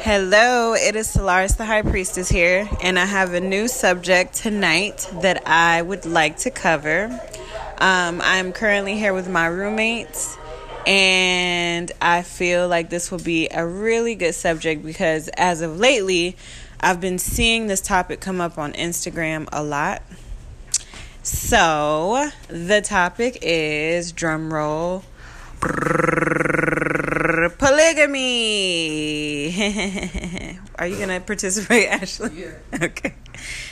Hello, it is Solaris the High Priestess here, and I have a new subject tonight that I would like to cover. Um, I'm currently here with my roommates, and I feel like this will be a really good subject because as of lately, I've been seeing this topic come up on Instagram a lot. So, the topic is drum roll polygamy. Are you gonna participate, Ashley? Yeah. Okay.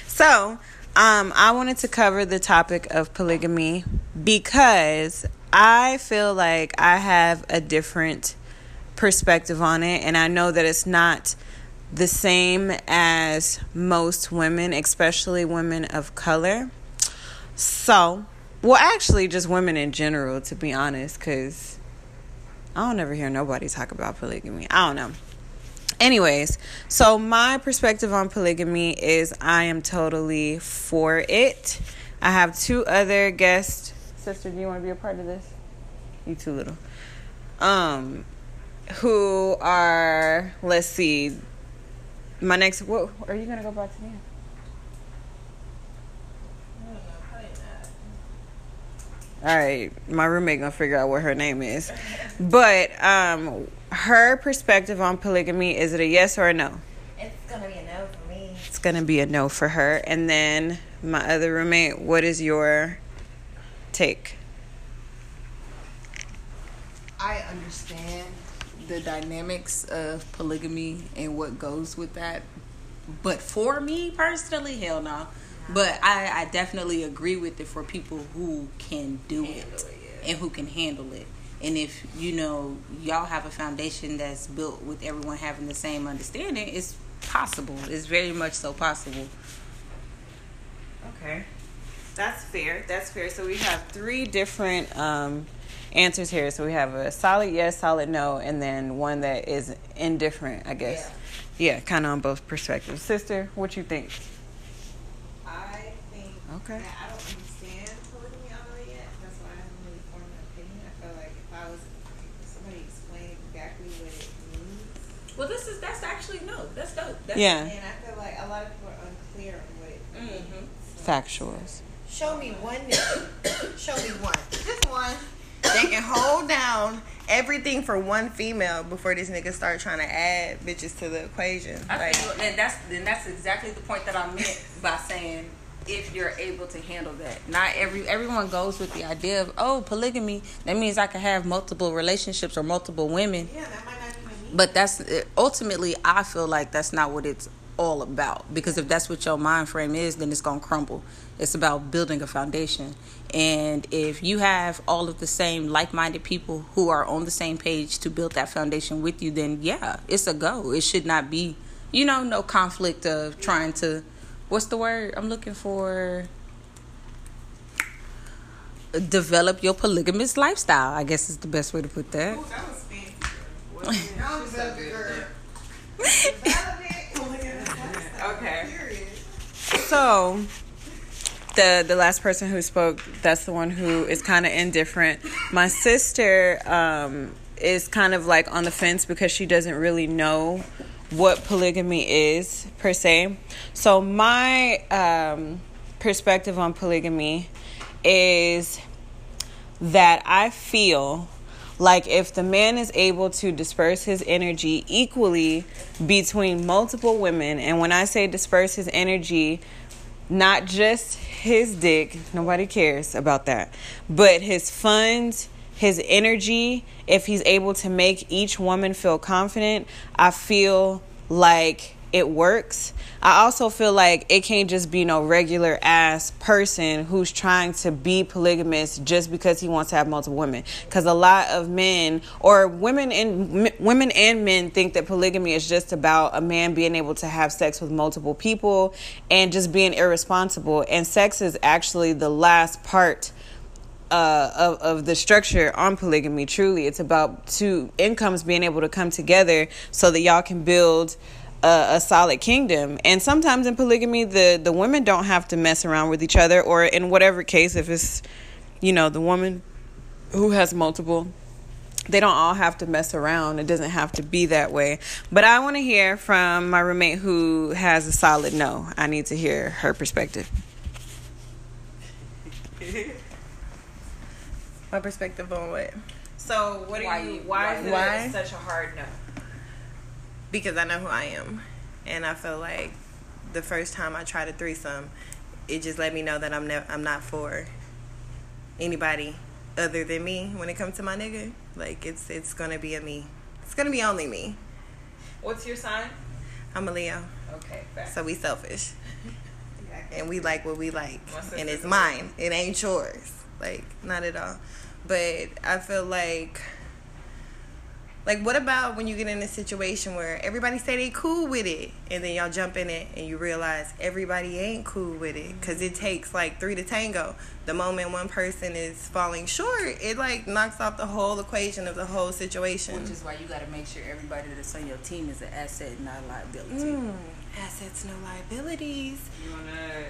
So, um, I wanted to cover the topic of polygamy because I feel like I have a different perspective on it, and I know that it's not the same as most women, especially women of color. So, well, actually, just women in general, to be honest, because I don't ever hear nobody talk about polygamy. I don't know. Anyways, so my perspective on polygamy is I am totally for it. I have two other guests. Sister, do you want to be a part of this? You too little. Um, who are let's see. My next, what are you gonna go back to them? All right, my roommate gonna figure out what her name is, but um, her perspective on polygamy is it a yes or a no? It's gonna be a no for me. It's gonna be a no for her. And then my other roommate, what is your take? I understand the dynamics of polygamy and what goes with that. But for me personally, hell no. But I, I definitely agree with it for people who can do it and who can handle it. And if you know y'all have a foundation that's built with everyone having the same understanding, it's possible. It's very much so possible. Okay, that's fair. That's fair. So we have three different um, answers here. So we have a solid yes, solid no, and then one that is indifferent. I guess. Yeah, kind of on both perspectives. Sister, what you think? I Okay. that I don't understand polygamy all the way yet. That's why I haven't really formed an opinion. I feel like if I was if somebody explained exactly what it means, Well, this is that's actually no. That's dope. That's, Yeah, and I feel like a lot of people are unclear on what it means. Mhm. So- factuals. Show me one. Show me one. Just one. They can hold down everything for one female before this nigga start trying to add bitches to the equation. I Like, think and that's then that's exactly the point that I meant by saying if you're able to handle that. Not every everyone goes with the idea of oh polygamy. That means I can have multiple relationships or multiple women. yeah, that might not even mean. But that's ultimately I feel like that's not what it's all about because if that's what your mind frame is then it's going to crumble. It's about building a foundation. And if you have all of the same like-minded people who are on the same page to build that foundation with you then yeah, it's a go. It should not be you know no conflict of trying to what's the word I'm looking for develop your polygamous lifestyle. I guess is the best way to put that. Ooh, that was fancy. girl. That was a girl. Okay. So the the last person who spoke, that's the one who is kind of indifferent. My sister um, is kind of like on the fence because she doesn't really know what polygamy is per se. So my um, perspective on polygamy is that I feel like if the man is able to disperse his energy equally between multiple women, and when I say disperse his energy, not just his dick, nobody cares about that, but his funds, his energy, if he's able to make each woman feel confident, I feel like it works. I also feel like it can't just be no regular ass person who's trying to be polygamous just because he wants to have multiple women. Because a lot of men or women and women and men think that polygamy is just about a man being able to have sex with multiple people and just being irresponsible. And sex is actually the last part uh, of, of the structure on polygamy. Truly, it's about two incomes being able to come together so that y'all can build a, a solid kingdom. And sometimes in polygamy, the the women don't have to mess around with each other, or in whatever case, if it's you know the woman who has multiple they don't all have to mess around. It doesn't have to be that way. But I want to hear from my roommate who has a solid no. I need to hear her perspective. My perspective on what? So, what Why are you? you- Why, is it such a hard no? Because I know who I am, and I feel like the first time I tried a threesome, it just let me know that I'm never I'm not for anybody other than me when it comes to my nigga. Like it's it's gonna be a me. It's gonna be only me. What's your sign? I'm a Leo, Okay, so we selfish, and we like what we like, and it's mine. It ain't yours. Like not at all. But I feel like. Like, what about when you get in a situation where everybody say they cool with it, and then y'all jump in it, and you realize everybody ain't cool with it, because it takes like three to tango. The moment one person is falling short, it like knocks off the whole equation of the whole situation. Which is why you got to make sure everybody that's on your team is an asset, not a liability. Mm, assets, no liabilities. You wanna?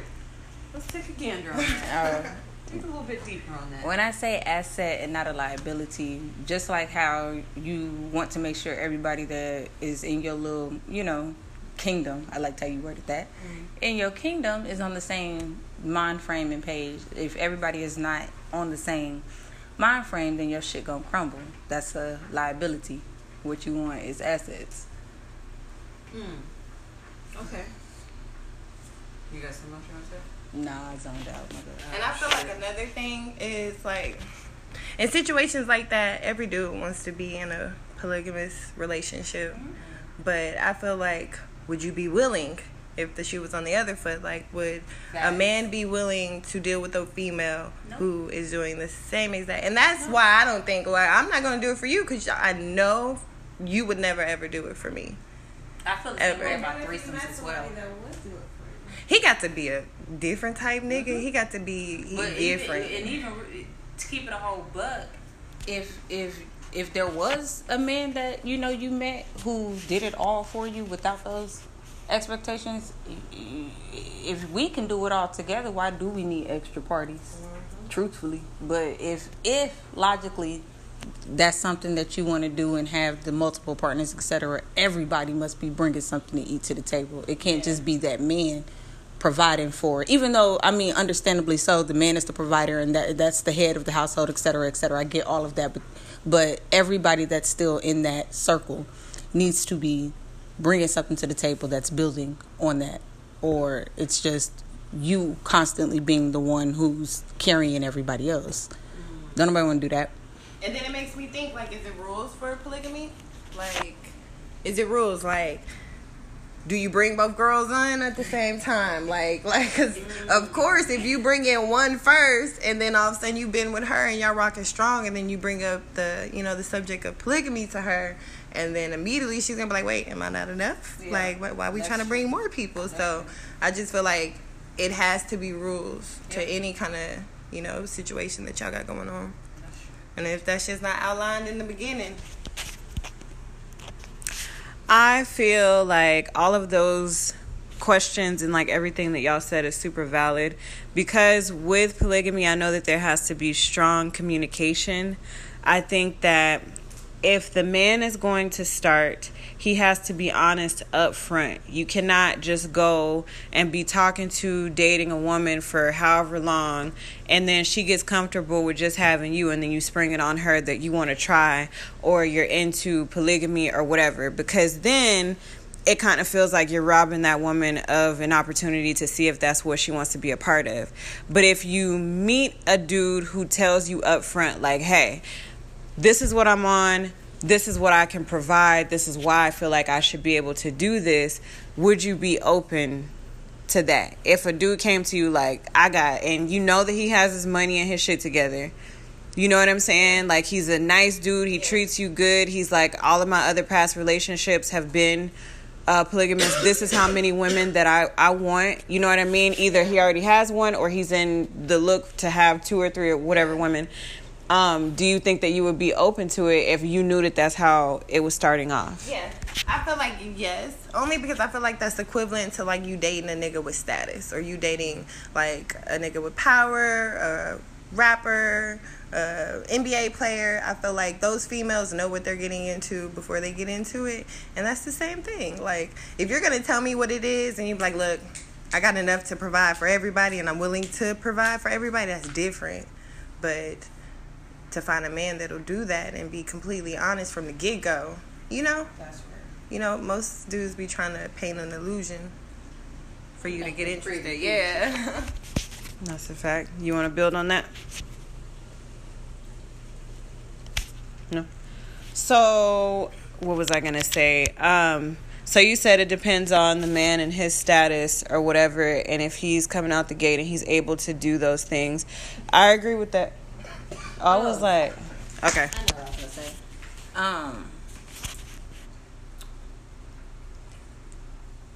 Let's take a gander on that. Think a little bit deeper on that. when I say asset and not a liability, just like how you want to make sure everybody that is in your little, you know, kingdom, I like how you worded that, in your kingdom is on the same mind frame and page. If everybody is not on the same mind frame, then your shit gonna crumble. That's a liability. What you want is assets. Hmm. Okay. You got something else you want to say? Nah, I zoned out. my bad. And I feel like another thing is like in situations like that, every dude wants to be in a polygamous relationship. Mm-hmm. But I feel like would you be willing if the shoe was on the other foot? Like would a Facts. man be willing to deal with a female No. who is doing the same exact and that's why I don't think like I'm not going to do it for you cuz I know you would never ever do it for me. I feel the same Ever. way about threesomes as well. He got to be a different type nigga. Mm-hmm. He got to be But different. Even, and even to keep it a whole buck, if if if there was a man that you know you met who did it all for you without those expectations, if we can do it all together, why do we need extra parties? Mm-hmm. Truthfully, but if if logically that's something that you want to do and have the multiple partners, etc. Everybody must be bringing something to eat to the table. It can't just be that man providing for. Even though I mean, understandably so, the man is the provider and that that's the head of the household, et cetera et cetera I get all of that, but but everybody that's still in that circle needs to be bringing something to the table that's building on that, or it's just you constantly being the one who's carrying everybody else. Mm-hmm. Don't nobody want to do that. And then it makes me think like, is it rules for polygamy? Like, is it rules like? Do you bring both girls on at the same time? Like, like, cause of course, if you bring in one first, and then all of a sudden you've been with her and y'all rocking strong, and then you bring up the, you know, the subject of polygamy to her, and then immediately she's gonna be like, wait, am I not enough? Yeah. Like, why, why are we That's trying to bring more people? So, I just feel like it has to be rules to any kind of, you know, situation that y'all got going on. And if that shit's not outlined in the beginning, I feel like all of those questions and like everything that y'all said is super valid because with polygamy, I know that there has to be strong communication. I think that if the man is going to start, he has to be honest up front. You cannot just go and be talking to dating a woman for however long and then she gets comfortable with just having you and then you spring it on her that you want to try or you're into polygamy or whatever because then it kind of feels like you're robbing that woman of an opportunity to see if that's what she wants to be a part of. But if you meet a dude who tells you up front like, "Hey, this is what I'm on. This is what I can provide. This is why I feel like I should be able to do this. Would you be open to that? If a dude came to you like, I got, and you know that he has his money and his shit together. You know what I'm saying? Like, he's a nice dude. He treats you good. He's like, all of my other past relationships have been uh, polygamous. This is how many women that I, I want. You know what I mean? Either he already has one or he's in the look to have two or three or whatever women um, do you think that you would be open to it if you knew that that's how it was starting off? yeah, I feel like yes, only because I feel like that's equivalent to like you dating a nigga with status or you dating like a nigga with power a rapper, uh, NBA player. I feel like those females know what they're getting into before they get into it, and that's the same thing. Like if you're gonna tell me what it is, and you're like, look, I got enough to provide for everybody, and I'm willing to provide for everybody. That's different, but to find a man that'll do that and be completely honest from the get go, you know. That's right. You know, most dudes be trying to paint an illusion for you to get interested. Yeah. That's a fact. You want to build on that? No. So, what was I going to say? Um, so you said it depends on the man and his status or whatever, and if he's coming out the gate and he's able to do those things. I agree with that. I was like, okay. I know what I was gonna say. Um.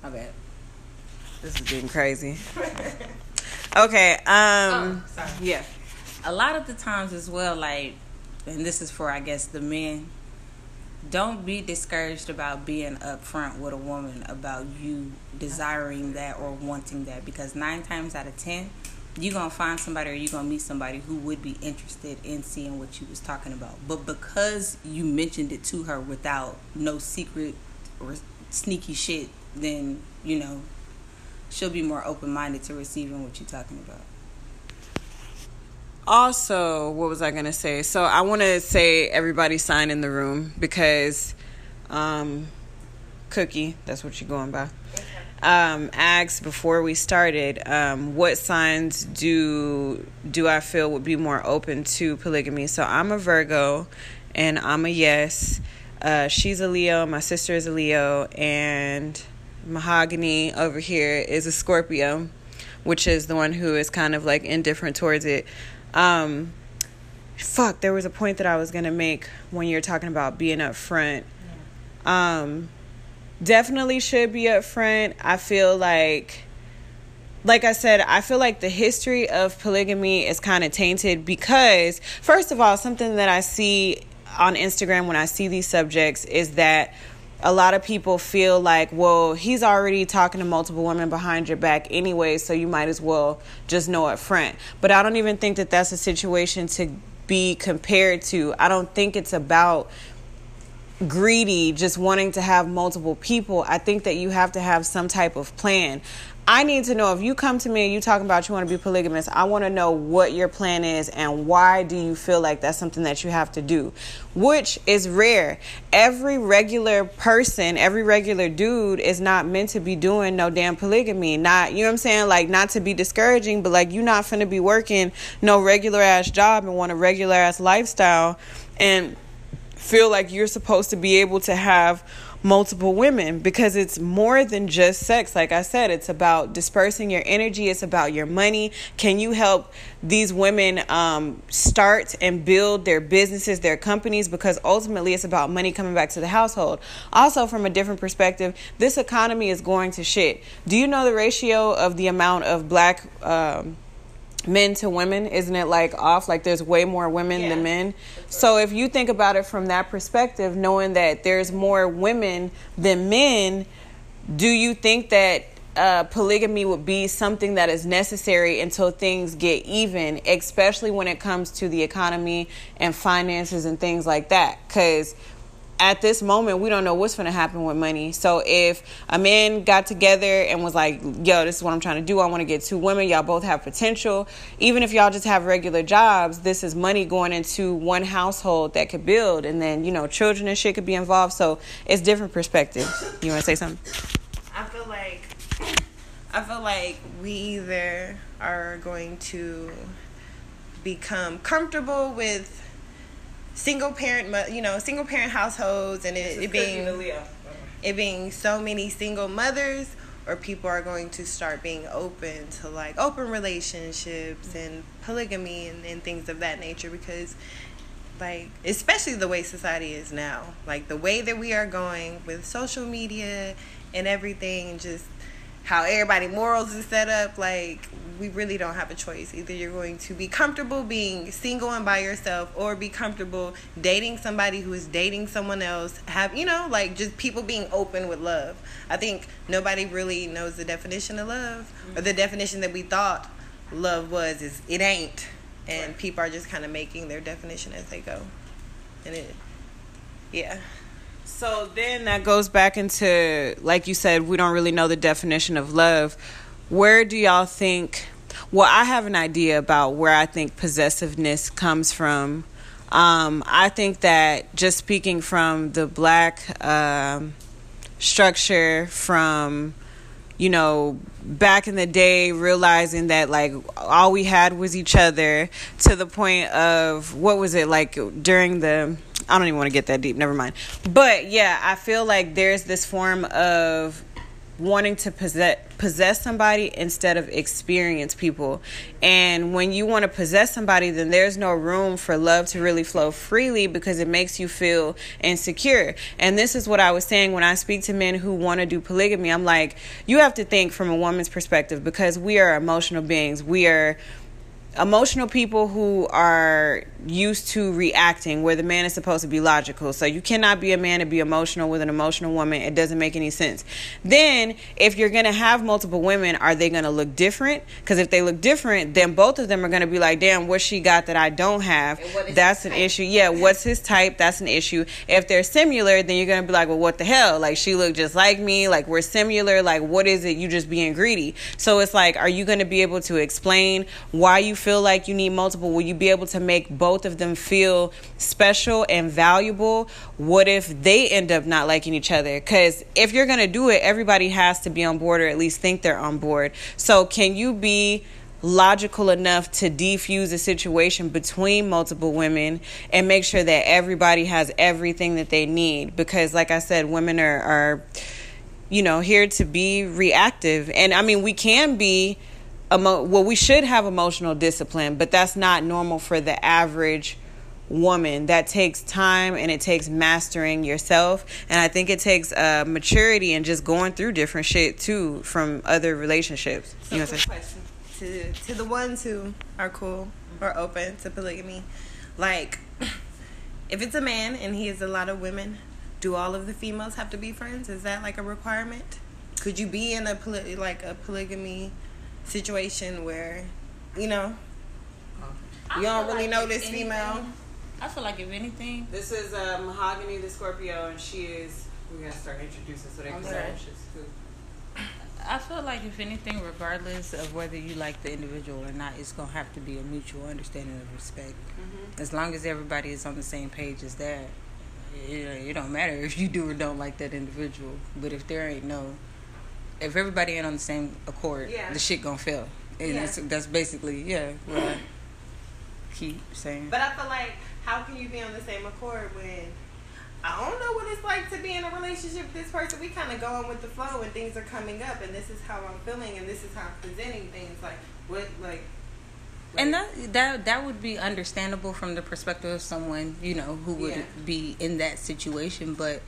My bad. This is getting crazy. Okay. Um. Oh, sorry. Yeah. a lot of the times as well, like, and this is for I guess the men. Don't be discouraged about being upfront with a woman about you desiring that or wanting that because nine times out of ten, you're gonna find somebody or you're gonna meet somebody who would be interested in seeing what you was talking about. But because you mentioned it to her without no secret or sneaky shit, then you know she'll be more open minded to receiving what you're talking about. Also, what was I gonna say? So I want to say everybody sign in the room because, um, Cookie, that's what you're going by. Um, asked before we started, um, what signs do do I feel would be more open to polygamy? So I'm a Virgo, and I'm a yes. Uh, she's a Leo. My sister is a Leo, and Mahogany over here is a Scorpio, which is the one who is kind of like indifferent towards it. Um, fuck, there was a point that I was gonna make when you're talking about being up front. Um, definitely should be upfront. I feel like like I said, I feel like the history of polygamy is kind of tainted because, first of all, something that I see on Instagram when I see these subjects is that a lot of people feel like, well, he's already talking to multiple women behind your back anyway, so you might as well just know up front. But I don't even think that that's a situation to be compared to. I don't think it's about greedy, just wanting to have multiple people. I think that you have to have some type of plan. I need to know if you come to me and you talking about you want to be polygamous, I want to know what your plan is and why do you feel like that's something that you have to do, which is rare. Every regular person, every regular dude is not meant to be doing no damn polygamy. Not, you know what I'm saying? Like not to be discouraging, but like you're not finna be working no regular ass job and want a regular ass lifestyle and feel like you're supposed to be able to have multiple women because it's more than just sex. Like I said, it's about dispersing your energy, it's about your money. Can you help these women um, start and build their businesses, their companies? Because ultimately, it's about money coming back to the household. Also, from a different perspective, this economy is going to shit. Do you know the ratio of the amount of black? Um, men to women isn't it like off? Like there's way more women Yeah. than men. So if you think about it from that perspective knowing that there's more women than men do you think that uh, polygamy would be something that is necessary until things get even especially when it comes to the economy and finances and things like that? Because at this moment we don't know what's going to happen with money. So if a man got together and was like yo this is what i'm trying to do. I want to get two women. Y'all both have potential. Even if y'all just have regular jobs this is money going into one household that could build. And then you know children and shit could be involved. So it's different perspectives. You want to say something? I feel like I feel like we either are going to become comfortable with single parent, you know, single parent households, and it, it being it being so many single mothers, or people are going to start being open to like open relationships and polygamy and, and things of that nature because like especially the way society is now. Like the way that we are going with social media and everything just how everybody morals is set up like we really don't have a choice. Either you're going to be comfortable being single and by yourself or be comfortable dating somebody who is dating someone else. Have you know like just people being open with love. I think nobody really knows the definition of love or the definition that we thought love was is it ain't. And people are just kind of making their definition as they go, and it, yeah. So then that goes back into, like you said, we don't really know the definition of love. Where do y'all think? Well, I have an idea about where I think possessiveness comes from. Um, I think that just speaking from the black um, structure, from you know, back in the day, realizing that like all we had was each other to the point of what was it like during the I don't even want to get that deep, never mind. But yeah, I feel like there's this form of wanting to possess possess somebody instead of experience people. And when you want to possess somebody, then there's no room for love to really flow freely because it makes you feel insecure. And this is what I was saying when I speak to men who want to do polygamy. I'm like, you have to think from a woman's perspective because we are emotional beings. We are emotional people who are used to reacting where the man is supposed to be logical. So you cannot be a man and be emotional with an emotional woman. It doesn't make any sense. Then if you're going to have multiple women are they going to look different? Because if they look different then both of them are going to be like damn what she got that i don't have? That's an type? issue. Yeah what's his type? That's an issue. If they're similar then you're going to be like well what the hell? Like she looked just like me. Like we're similar. Like what is it? You just being greedy. So it's like are you going to be able to explain why you feel like you need multiple will you be able to make both of them feel special and valuable, what if they end up not liking each other? Because if you're going to do it, everybody has to be on board or at least think they're on board. So, can you be logical enough to defuse a situation between multiple women and make sure that everybody has everything that they need because like i said women are are you know here to be reactive and i mean we can be emo- well we should have emotional discipline but that's not normal for the average woman. That takes time and it takes mastering yourself. And i think it takes uh, maturity and just going through different shit too from other relationships. So you know what I'm saying? to to the ones who are cool or open to polygamy. Like if it's a man and he has a lot of women do all of the females have to be friends? Is that like a requirement? Could you be in a poly- like a polygamy situation where, you know, you don't really like know this anything, female. I feel like if anything, this is uh, Mahogany the Scorpio, and she is. We gotta start introducing so they can say I feel like if anything, regardless of whether you like the individual or not, it's gonna have to be a mutual understanding of respect. Mm-hmm. As long as everybody is on the same page as that, it, it don't matter if you do or don't like that individual. But if there ain't no if everybody ain't on the same accord, yeah. the shit gonna fail. And yeah. that's, that's basically yeah what I keep saying. But I feel like how can you be on the same accord when I don't know what it's like to be in a relationship with this person. We kind of going with the flow and things are coming up, and this is how I'm feeling, and this is how I'm presenting things. Like what, like. Like, and that that that would be understandable from the perspective of someone you know who would yeah. be in that situation, but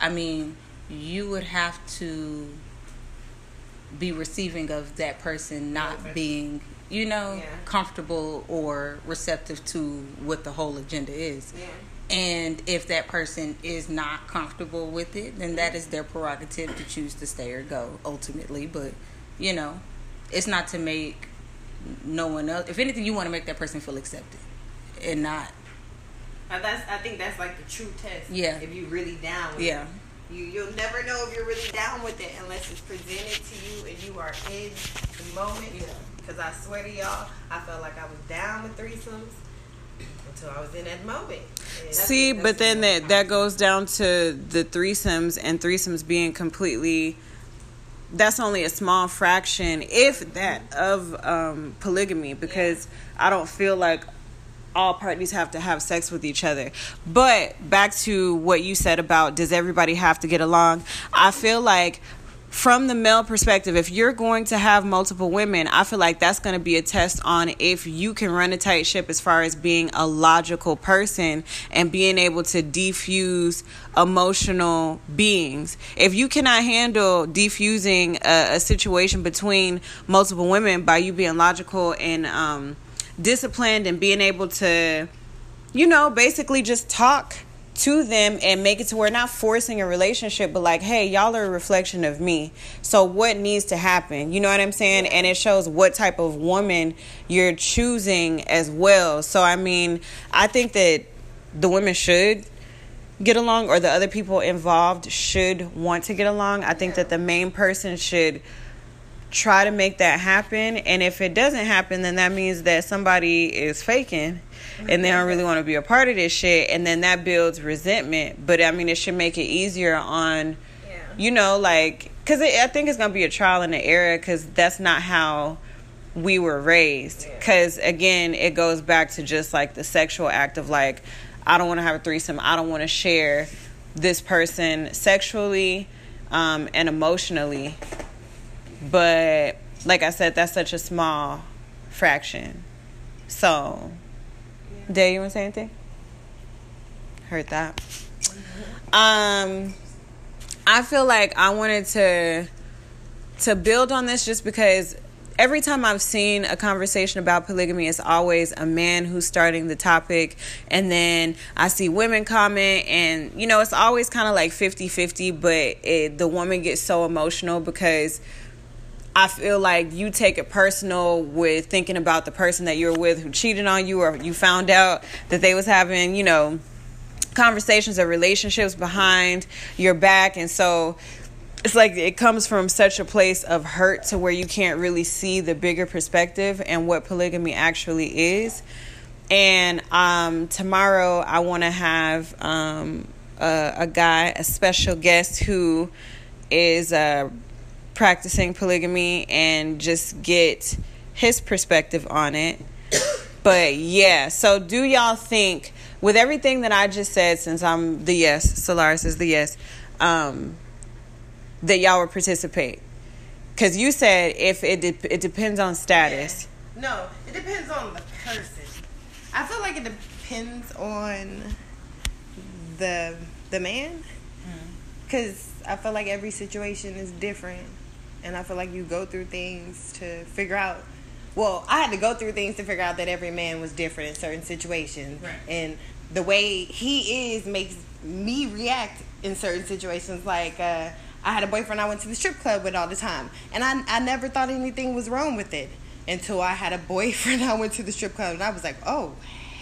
I mean, you would have to be receiving of that person not being you know yeah. comfortable or receptive to what the whole agenda is yeah. and if that person is not comfortable with it then that is their prerogative to choose to stay or go ultimately but you know it's not to make no one else if anything you want to make that person feel accepted and not uh, that's I think that's like the true test. Yeah. If you really down with yeah. it. You you'll never know if you're really down with it unless it's presented to you and you are in the moment. Because I swear to y'all, I felt like I was down with threesomes until I was in that moment. See, that's but then that that goes down to the threesomes and threesomes being completely. That's only a small fraction, if that, of um, polygamy because yeah. I don't feel like all parties have to have sex with each other. But back to what you said about does everybody have to get along? I feel like from the male perspective, if you're going to have multiple women, I feel like that's going to be a test on if you can run a tight ship as far as being a logical person and being able to defuse emotional beings. If you cannot handle defusing a, a situation between multiple women by you being logical and um, disciplined and being able to, you know, basically just talk to them and make it to where not forcing a relationship but like hey y'all are a reflection of me. So what needs to happen? You know what i'm saying? And it shows what type of woman you're choosing as well. So i mean i think that the women should get along or the other people involved should want to get along. I think that the main person should try to make that happen and if it doesn't happen then that means that somebody is faking and they don't really want to be a part of this shit and then that builds resentment. But i mean it should make it easier on Yeah. you know like because i think it's gonna be a trial and an error because that's not how we were raised. Because again it goes back to just like the sexual act of like i don't want to have a threesome i don't want to share this person sexually um, and emotionally but like i said that's such a small fraction so Day, you want to say anything? Heard that. Um, I feel like I wanted to to build on this just because every time I've seen a conversation about polygamy, it's always a man who's starting the topic, and then I see women comment, and you know, it's always kind of like 50 50, but it, the woman gets so emotional because. I feel like you take it personal with thinking about the person that you're with who cheated on you or you found out that they was having, you know, conversations or relationships behind your back and so it's like it comes from such a place of hurt to where you can't really see the bigger perspective and what polygamy actually is. And um, tomorrow I want to have um, a, a guy, a special guest who is uh, practicing polygamy and just get his perspective on it. But yeah, so do y'all think with everything that I just said, since I'm the yes, Solaris is the yes, um, that y'all would participate? Because you said if it de- it depends on status. No, it depends on the person. I feel like it depends on the the man, because I feel like every situation is different, and I feel like you go through things to figure out. Well, I had to go through things to figure out that every man was different in certain situations, Right. and the way he is makes me react in certain situations. Like uh, I had a boyfriend I went to the strip club with all the time, and I I never thought anything was wrong with it until I had a boyfriend I went to the strip club, and I was like, oh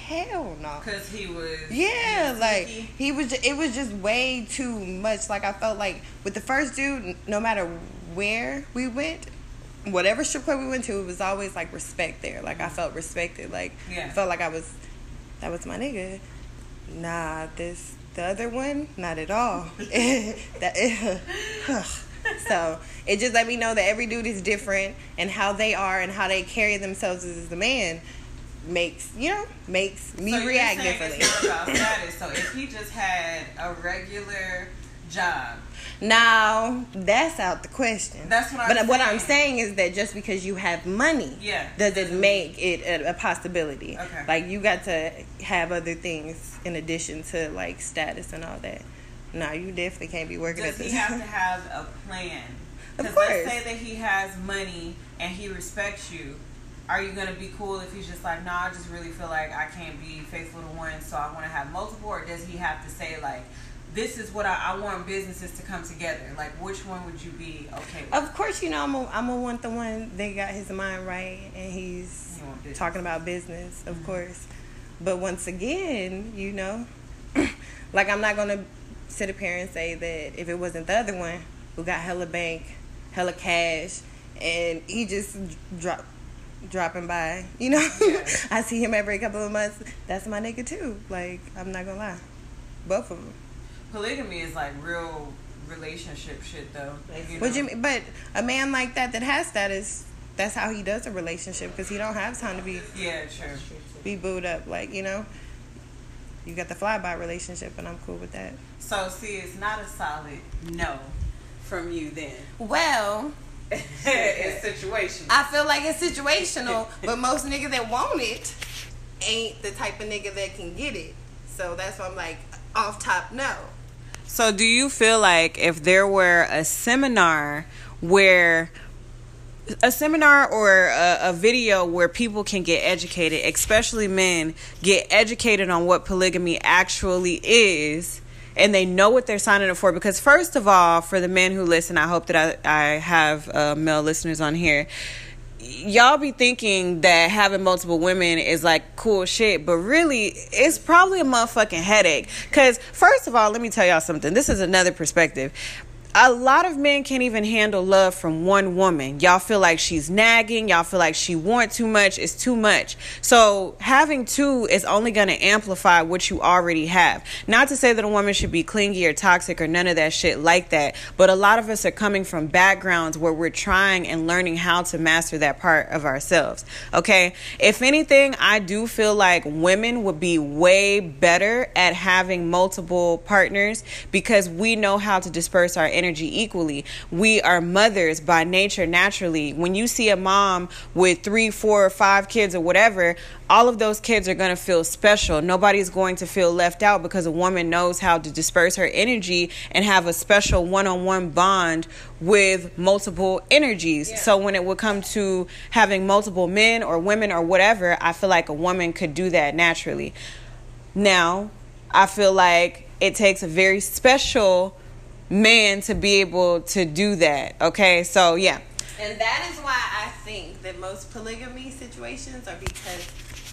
hell no. Because he was. Yeah, like he was. It was just way too much. Like I felt like with the first dude, no matter where we went, whatever strip club we went to, it was always like respect there. Like I felt respected. Like Yeah. I felt like I was. That was my nigga. Nah, this the other one, not at all. that. so it just let me know that every dude is different and how they are and how they carry themselves as a man makes you know makes me react differently. It's not about status. So if he just had a regular job, Now that's out the question. That's what I'm But what I'm saying. saying is that just because you have money, Yeah. does it make it a, a possibility? Okay. Like you got to have other things in addition to like status and all that. No, you definitely can't be working does at he this. have to have a plan? Of Because course. let's say that he has money and he respects you. Are you gonna be cool if he's just like, nah, I just really feel like I can't be faithful to one, so I want to have multiple, or does he have to say like, this is what I, I want businesses to come together? Like, which one would you be okay with? Of course, you know I'm a, I'm a want the one that got his mind right and he's You want business. talking about business, of Mm-hmm. course. But once again, you know, like I'm not gonna sit up here and say that if it wasn't the other one who got hella bank, hella cash, and he just drop dropping by, you know, Yeah. I see him every couple of months. That's my nigga too. Like I'm not gonna lie, both of them. Polygamy is like real relationship shit, though. You know? you mean? But a man like that that has status, that's how he does a relationship because he don't have time to be Yeah, true. be booed up. Like you know, you got the flyby relationship, and I'm cool with that. So, see, it's not a solid no from you then. Well, it's situational. I feel like it's situational, but most niggas that want it ain't the type of nigga that can get it. So that's why I'm like off top no. So, do you feel like if there were a seminar where a seminar or a, a, video where people can get educated, especially men, get educated on what polygamy actually is and they know what they're signing up for. Because, first of all, for the men who listen, I hope that I, I have uh, male listeners on here. Y'all be thinking that having multiple women is like cool shit, but really, it's probably a motherfucking headache. Because, first of all, let me tell y'all something. This is another perspective a lot of men can't even handle love from one woman. Y'all feel like she's nagging. Y'all feel like she wants too much. It's too much. So having two is only going to amplify what you already have. Not to say that a woman should be clingy or toxic or none of that shit like that. But a lot of us are coming from backgrounds where we're trying and learning how to master that part of ourselves. Okay. If anything, I do feel like women would be way better at having multiple partners because we know how to disperse our energy energy equally. We are mothers by nature naturally. When you see a mom with three, four, or five kids or whatever, all of those kids are going to feel special. Nobody's going to feel left out because a woman knows how to disperse her energy and have a special one on one bond with multiple energies. Yeah. So when it would come to having multiple men or women or whatever, I feel like a woman could do that naturally. Now, I feel like it takes a very special man to be able to do that. Okay, so yeah. And that is why I think that most polygamy situations are because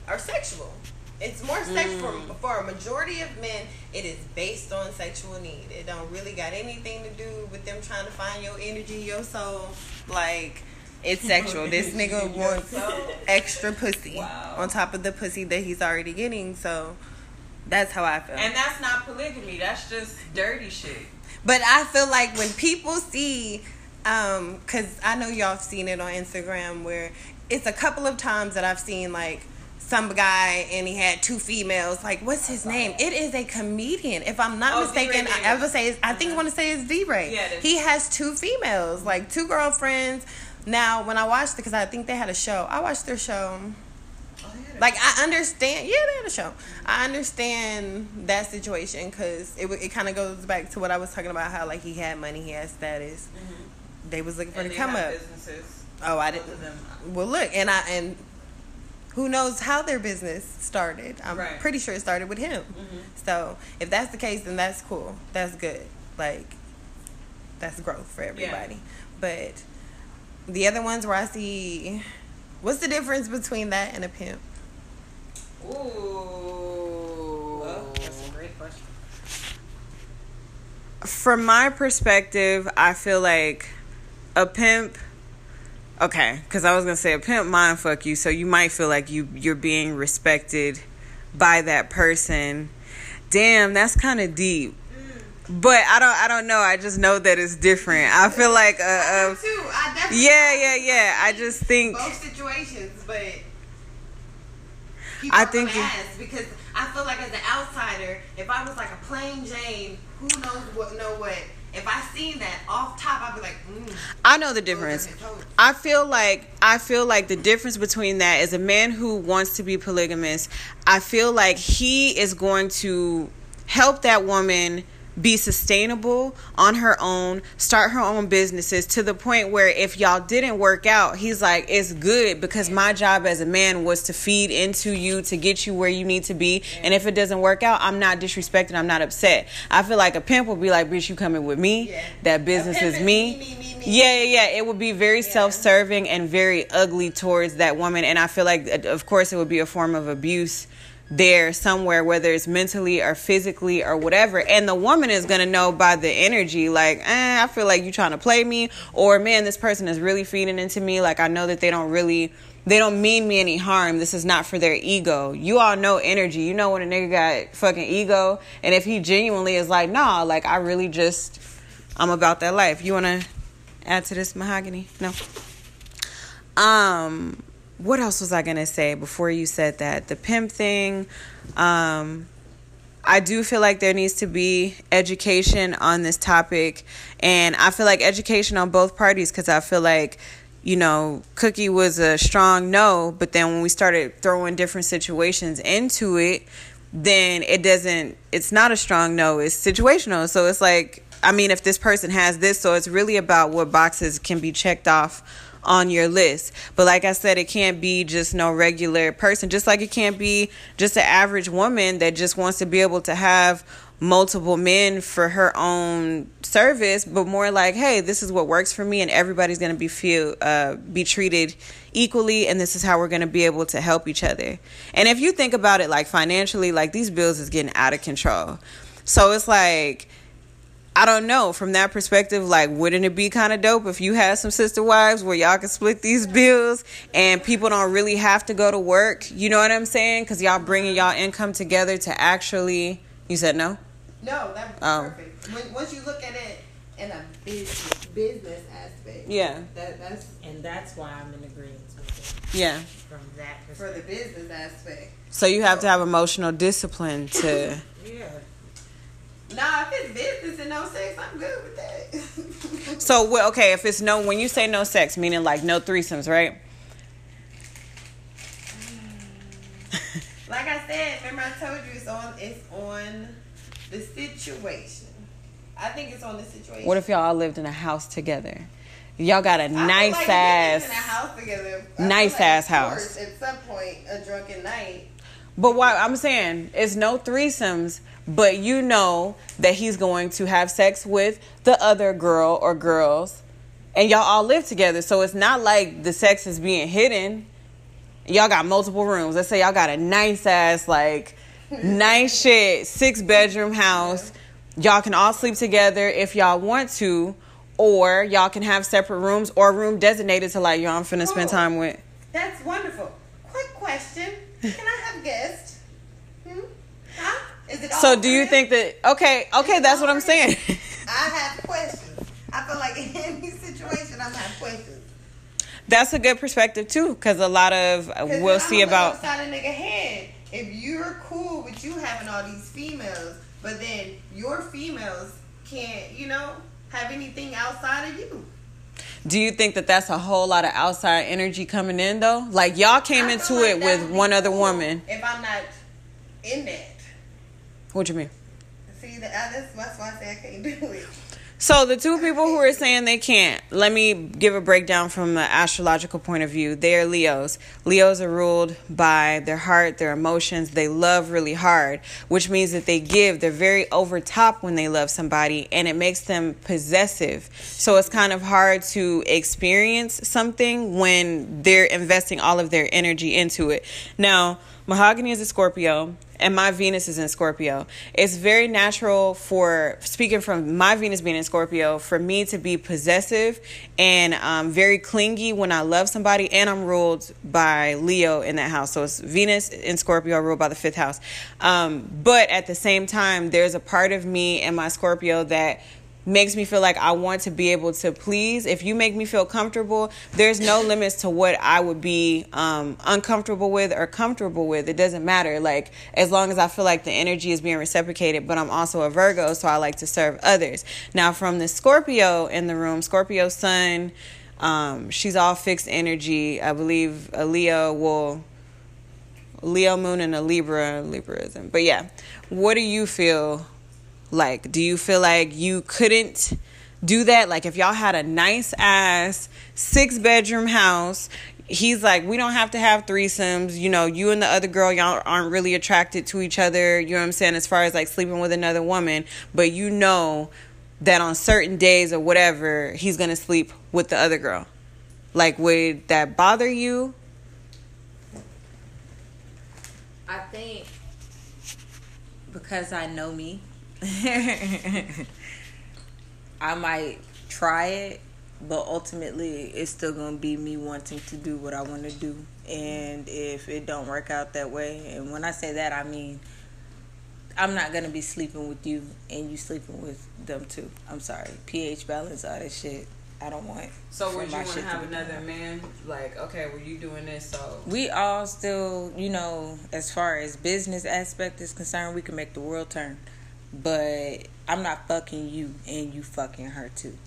are sexual. It's more sexual mm. for, for a majority of men. It is based on sexual need. It don't really got anything to do with them trying to find your energy, your soul. Like it's sexual. this nigga wants extra pussy wow. on top of the pussy that he's already getting. So that's how I feel. And that's not polygamy. That's just dirty shit. But I feel like when people see, um, cause I know y'all have seen it on Instagram where it's a couple of times that I've seen like some guy and he had two females. Like, what's his name? It is a comedian. If I'm not oh, mistaken, I ever say I think I want to say it's D Ray. Yeah, he has two females, like two girlfriends. Now, when I watched it, because I think they had a show, I watched their show like I understand, yeah, they had a show. I understand that situation because it it kind of goes back to what I was talking about how like he had money, he had status. Mm-hmm. They was looking for and the come up. Businesses, oh, I didn't. Well, look, and I and who knows how their business started? I'm right. pretty sure it started with him. Mm-hmm. So if that's the case, then that's cool. That's good. Like that's growth for everybody. Yeah. But the other ones where I see, what's the difference between that and a pimp? Ooh. Well, that's a great question. From my perspective, I feel like a pimp okay because i was gonna say a pimp mind fuck you so you might feel like you you're being respected by that person damn that's kind of deep but I don't I don't know. I just know that it's different. I feel like uh, too. I definitely yeah yeah yeah. I just think both situations, but I think ask because I feel like as an outsider, if I was like a plain Jane, who knows what know what. If I seen that off top, I'd be like, mm, I know the difference. I feel like I feel like the difference between that is a man who wants to be polygamous. I feel like he is going to help that woman be sustainable on her own, start her own businesses to the point where if y'all didn't work out, he's like, it's good because my job as a man was to feed into you to get you where you need to be. And if it doesn't work out, I'm not disrespected, I'm not upset. I feel like a pimp would be like, bitch, you coming with me. Yeah. That business is me. Me, me, me. Yeah, yeah, yeah. It would be very yeah. self serving and very ugly towards that woman. And I feel like, uh, of course, it would be a form of abuse there somewhere, whether it's mentally or physically or whatever. And the woman is gonna know by the energy, like, eh, I feel like you trying to play me, or man, this person is really feeding into me. Like I know that they don't really they don't mean me any harm. This is not for their ego. You all know energy. You know when a nigga got fucking ego, and if he genuinely is like, nah, like I really just I'm about that life. You wanna add to this mahogany? No. Um what else was I gonna say before you said that? The pimp thing. Um, I do feel like there needs to be education on this topic, and I feel like education on both parties because I feel like you know, Cookie was a strong no, but then when we started throwing different situations into it, then it doesn't, it's not a strong no, it's situational. So it's like, I mean, if this person has this, so it's really about what boxes can be checked off on your list. But like I said, it can't be just no regular person, just like it can't be just an average woman that just wants to be able to have multiple men for her own service, but more like, hey, this is what works for me, and everybody's gonna be feel uh, be treated equally, and this is how we're gonna be able to help each other. And if you think about it, like financially, like these bills is getting out of control. So it's like. I don't know. From that perspective, like, wouldn't it be kind of dope if you had some sister wives where y'all could split these bills and people don't really have to go to work? You know what I'm saying? Because y'all bringing y'all income together to actually. You said no? No, that was Oh. perfect. When, once you look at it in a business business aspect, Yeah. that that's And that's why I'm in agreement with Yeah. from that for the business aspect. So you have to have emotional discipline to. Yeah. Nah, if it's business and no sex, I'm good with that. So well, okay, if it's no, when you say no sex, meaning like no threesomes, right? like I said, remember I told you it's on it's on the situation. I think it's on the situation. What if y'all all lived in a house together? Y'all got a I nice like ass. in a house together. Nice like, ass house. At some point, a drunken night. But why I'm saying it's no threesomes, but you know that he's going to have sex with the other girl or girls, and y'all all live together. So it's not like the sex is being hidden. Y'all got multiple rooms. Let's say y'all got a nice ass, like nice shit, six bedroom house. Y'all can all sleep together if y'all want to, or y'all can have separate rooms or a room designated to like y'all I'm finna spend oh, time with. That's wonderful. Quick question: Can I have guests? Huh? Is it So do you think that okay, okay, that's what I'm saying. I have questions. I feel like in any situation, I'm have questions. That's a good perspective too, because a lot of uh, we'll see I'm on the about. other side of nigga head. If you're cool with you having all these females, but then your females can't, you know, have anything outside of you. Do you think that that's a whole lot of outside energy coming in though? Like y'all came I into like it with one other cool woman. If I'm not in that, What you mean? see, that, that's, that's why I say I can't do it. So the two people who are saying they can't, let me give a breakdown from the astrological point of view. They are Leos. Leos are ruled by their heart, their emotions. They love really hard, which means that they give. They're very over top when they love somebody, and it makes them possessive. So it's kind of hard to experience something when they're investing all of their energy into it. Now, Mahogany is a Scorpio and my Venus is in Scorpio. It's very natural for speaking from my Venus being in Scorpio for me to be possessive and um, very clingy when I love somebody, and I'm ruled by Leo in that house. So it's Venus in Scorpio ruled by the fifth house. Um, but at the same time, there's a part of me and my Scorpio that makes me feel like I want to be able to please. If you make me feel comfortable, there's no limits to what I would be um, uncomfortable with or comfortable with. It doesn't matter. Like as long as I feel like the energy is being reciprocated. But I'm also a Virgo, so I like to serve others. Now, from the Scorpio in the room, Scorpio Sun. Um, she's all fixed energy. I believe a Leo will. Leo Moon and a Libra Libraism. But yeah, what do you feel like? Do you feel like you couldn't do that? Like if y'all had a nice ass six bedroom house, he's like, we don't have to have threesomes. You know, you and the other girl, y'all aren't really attracted to each other. You know what I'm saying? As far as like sleeping with another woman, but you know that on certain days or whatever, he's gonna sleep with the other girl. Like, would that bother you? I think because I know me, I might try it, but ultimately it's still gonna be me wanting to do what I want to do. And if it don't work out that way, and when I say that, I mean I'm not gonna be sleeping with you and you sleeping with them too. I'm sorry, pH balance, all that shit. I don't want. So would you want to have another done. man? Like, okay, were you doing this? So we all still, you know, as far as business aspect is concerned, we can make the world turn. But I'm not fucking you and you fucking her too.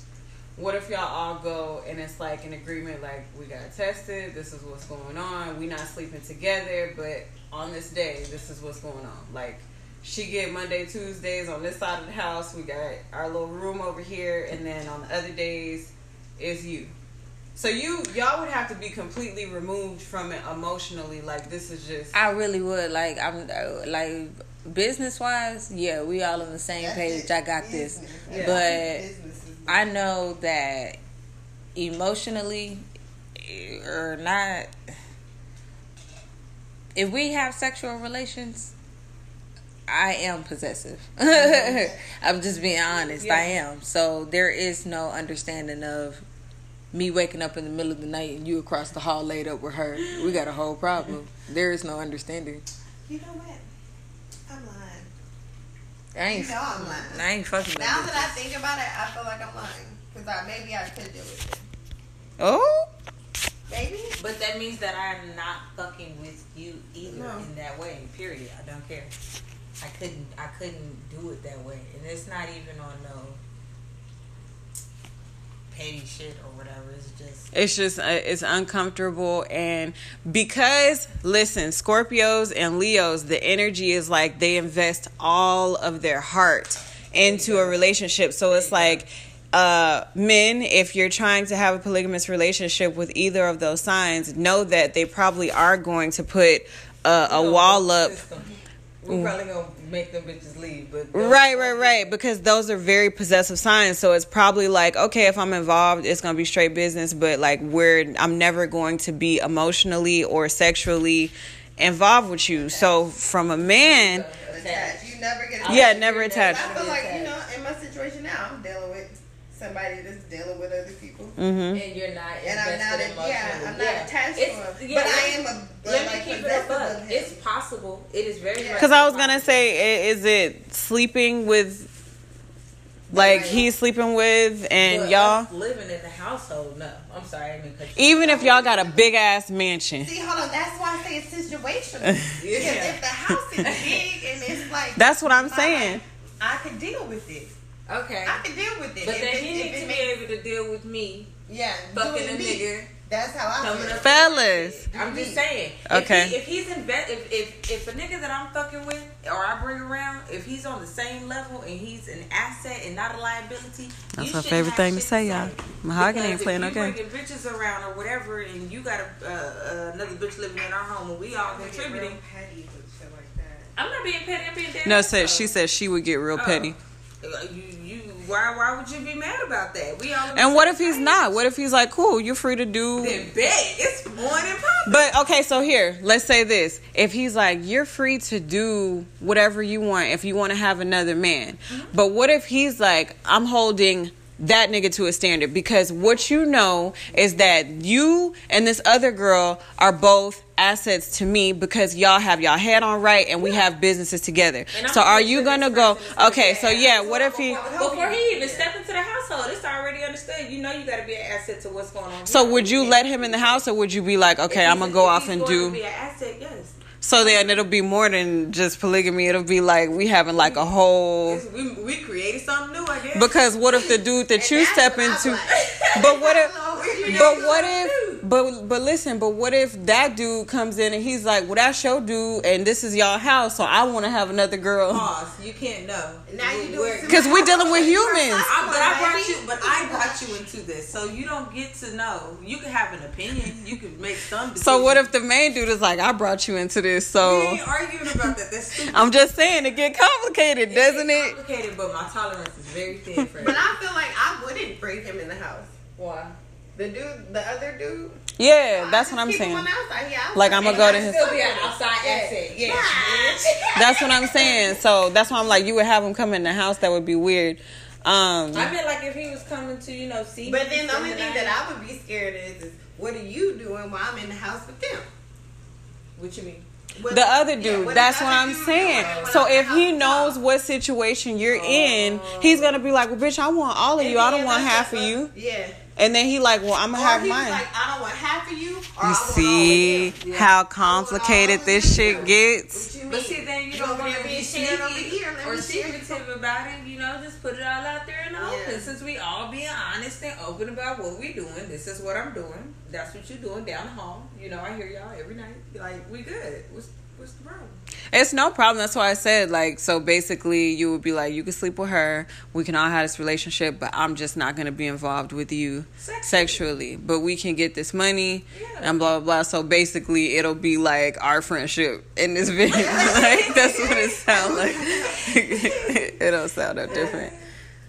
What if y'all all go and it's like an agreement, like we got tested, this is what's going on, we not sleeping together, but on this day, this is what's going on. Like she get Monday, Tuesdays on this side of the house, we got our little room over here, and then on the other days, it's you. So you y'all would have to be completely removed from it emotionally. Like this is just. I really would like. I'm uh, like business wise. Yeah, we all on the same That's page. it. I got this, Business. but I know that emotionally eh, or not, if we have sexual relations, I am possessive. I'm just being honest. I am. So there is no understanding of me waking up in the middle of the night and you across the hall laid up with her. We got a whole problem. There is no understanding. You know what? I'm lying. I You ain't. know I'm lying. I ain't fucking. Now with that I think about it, I feel like I'm lying. Because I, maybe I could do it. Oh. Maybe? But that means that I'm not fucking with you either No. in that way. Period. I don't care. I couldn't. I couldn't do it that way, and it's not even on no petty shit or whatever. It's just It's just uh, it's uncomfortable and because listen, Scorpios and Leos, the energy is like they invest all of their heart into a relationship. So it's like uh men if you're trying to have a polygamous relationship with either of those signs, know that they probably are going to put uh, a wall up We mm. probably gonna make them bitches leave, but Right, right, right. Because those are very possessive signs. So it's probably like, okay, if I'm involved, it's gonna be straight business. But like, we're I'm never going to be emotionally or sexually involved with you. So from a man, Attached. You never get yeah, attached. I feel like, you know, in my situation now, I'm dealing with somebody that's dealing with other people. Mm-hmm. and you're not And I'm not, a, yeah, emotionally. I'm not attached It's- to him. yeah, but I am a, but Let me keep it a possessive buck. of him. It's possible. It is very. Yeah. Because I was gonna say, is it sleeping with, like he's sleeping with, and But y'all, living in the household. No, I'm sorry. I didn't cut even if y'all got a big ass mansion, See, hold on. That's why I say it's situational. Because if the house is big and it's like that's what I'm fine, saying. I could deal with it. Okay. I can deal with it. But If then it- he if needs to be able to deal with me yeah, fucking a me. nigga. That's how I Coming feel. up- Fellas, I'm just saying. Okay. If, he, if he's inve- if, if if a nigga that I'm fucking with or I bring around, if he's on the same level and he's an asset and not a liability, That's my favorite thing to say, y'all. Mahogany ain't playing if no you game. bringing bitches around or whatever, and you got a, uh, another bitch living in our home, and we all contributing. petty with shit like that. I'm not being petty. I'm being dead. No, ass, said though. she said she would get real Oh. petty. You, you, why, why would you be mad about that? We all. And what if he's not? What if he's like, cool, you're free to do. Then bet it's on and popping. But okay, so here, let's say this. If he's like, you're free to do whatever you want if you want to have another man. Mm-hmm. But what if he's like, I'm holding that nigga to a standard because what you know is that you and this other girl are both assets to me because y'all have y'all head on right and we have businesses together. So are you gonna go? person is gonna Okay, so yeah. What if he? Before he even step into the household, it's already understood. You know you got to be an asset to what's going on. So would you let him in the house or would you be like, okay, I'm gonna go off and do? Be an asset, yes. So then it'll be more than just polygamy. It'll be like we having like a whole. We, we created something new, I guess. Because what if the dude that you step into? like. But what if? But what if? But but listen. But what if that dude comes in and he's like, "Well, that's your dude, and this is y'all house, so I want to have another girl." Pause. You can't know. Now you do it. Because we're dealing with humans. I, but I brought you, but I brought you into this, so you don't get to know. You can have an opinion. You can make some. Decisions. So what if the main dude is like, "I brought you into this, We so ain't arguing about that? That's stupid. I'm just saying it get complicated, doesn't It's it?" Complicated, but my tolerance is very thin for But. I feel like I wouldn't bring him in the house. Why? The dude, the other dude. Yeah, that's what I'm just keep him saying. on the outside. Yeah, Like, I'ma go to his- Still be an outside Yeah. asset. Yeah. That's what I'm saying. So that's why I'm like, you would have him come in the house. That would be weird. Um, I meant like if he was coming to you know see. But me then the only thing that I would be scared is, is what are you doing while I'm in the house with them? What you mean? The other dude. what that's what I'm saying. when So if he knows what situation you're in, he's gonna be like, "Well, bitch, I want all of you. I don't want half of you." Yeah. And then he like, "Well, I'm gonna Or have he was mine." like, I don't want half of you. Or I You want all of see them. how complicated this shit gets. What you But see, then you You don't want there to be being shared over sneaky here. Or secretive about it. You know, just put it all out there in the Yeah. open. Since we all being honest and open about what we doing, this is what I'm doing. That's what you're doing down the hall. You know, I hear y'all every night. Like we good. What's, What's the problem? It's no problem. That's why I said like so. Basically, you would be like, you can sleep with her. We can all have this relationship, but I'm just not gonna be involved with you Sexually. sexually. But we can get this money Yeah. and blah blah blah. So basically, it'll be like our friendship in this video. like that's what it sounds like. it don't sound no different.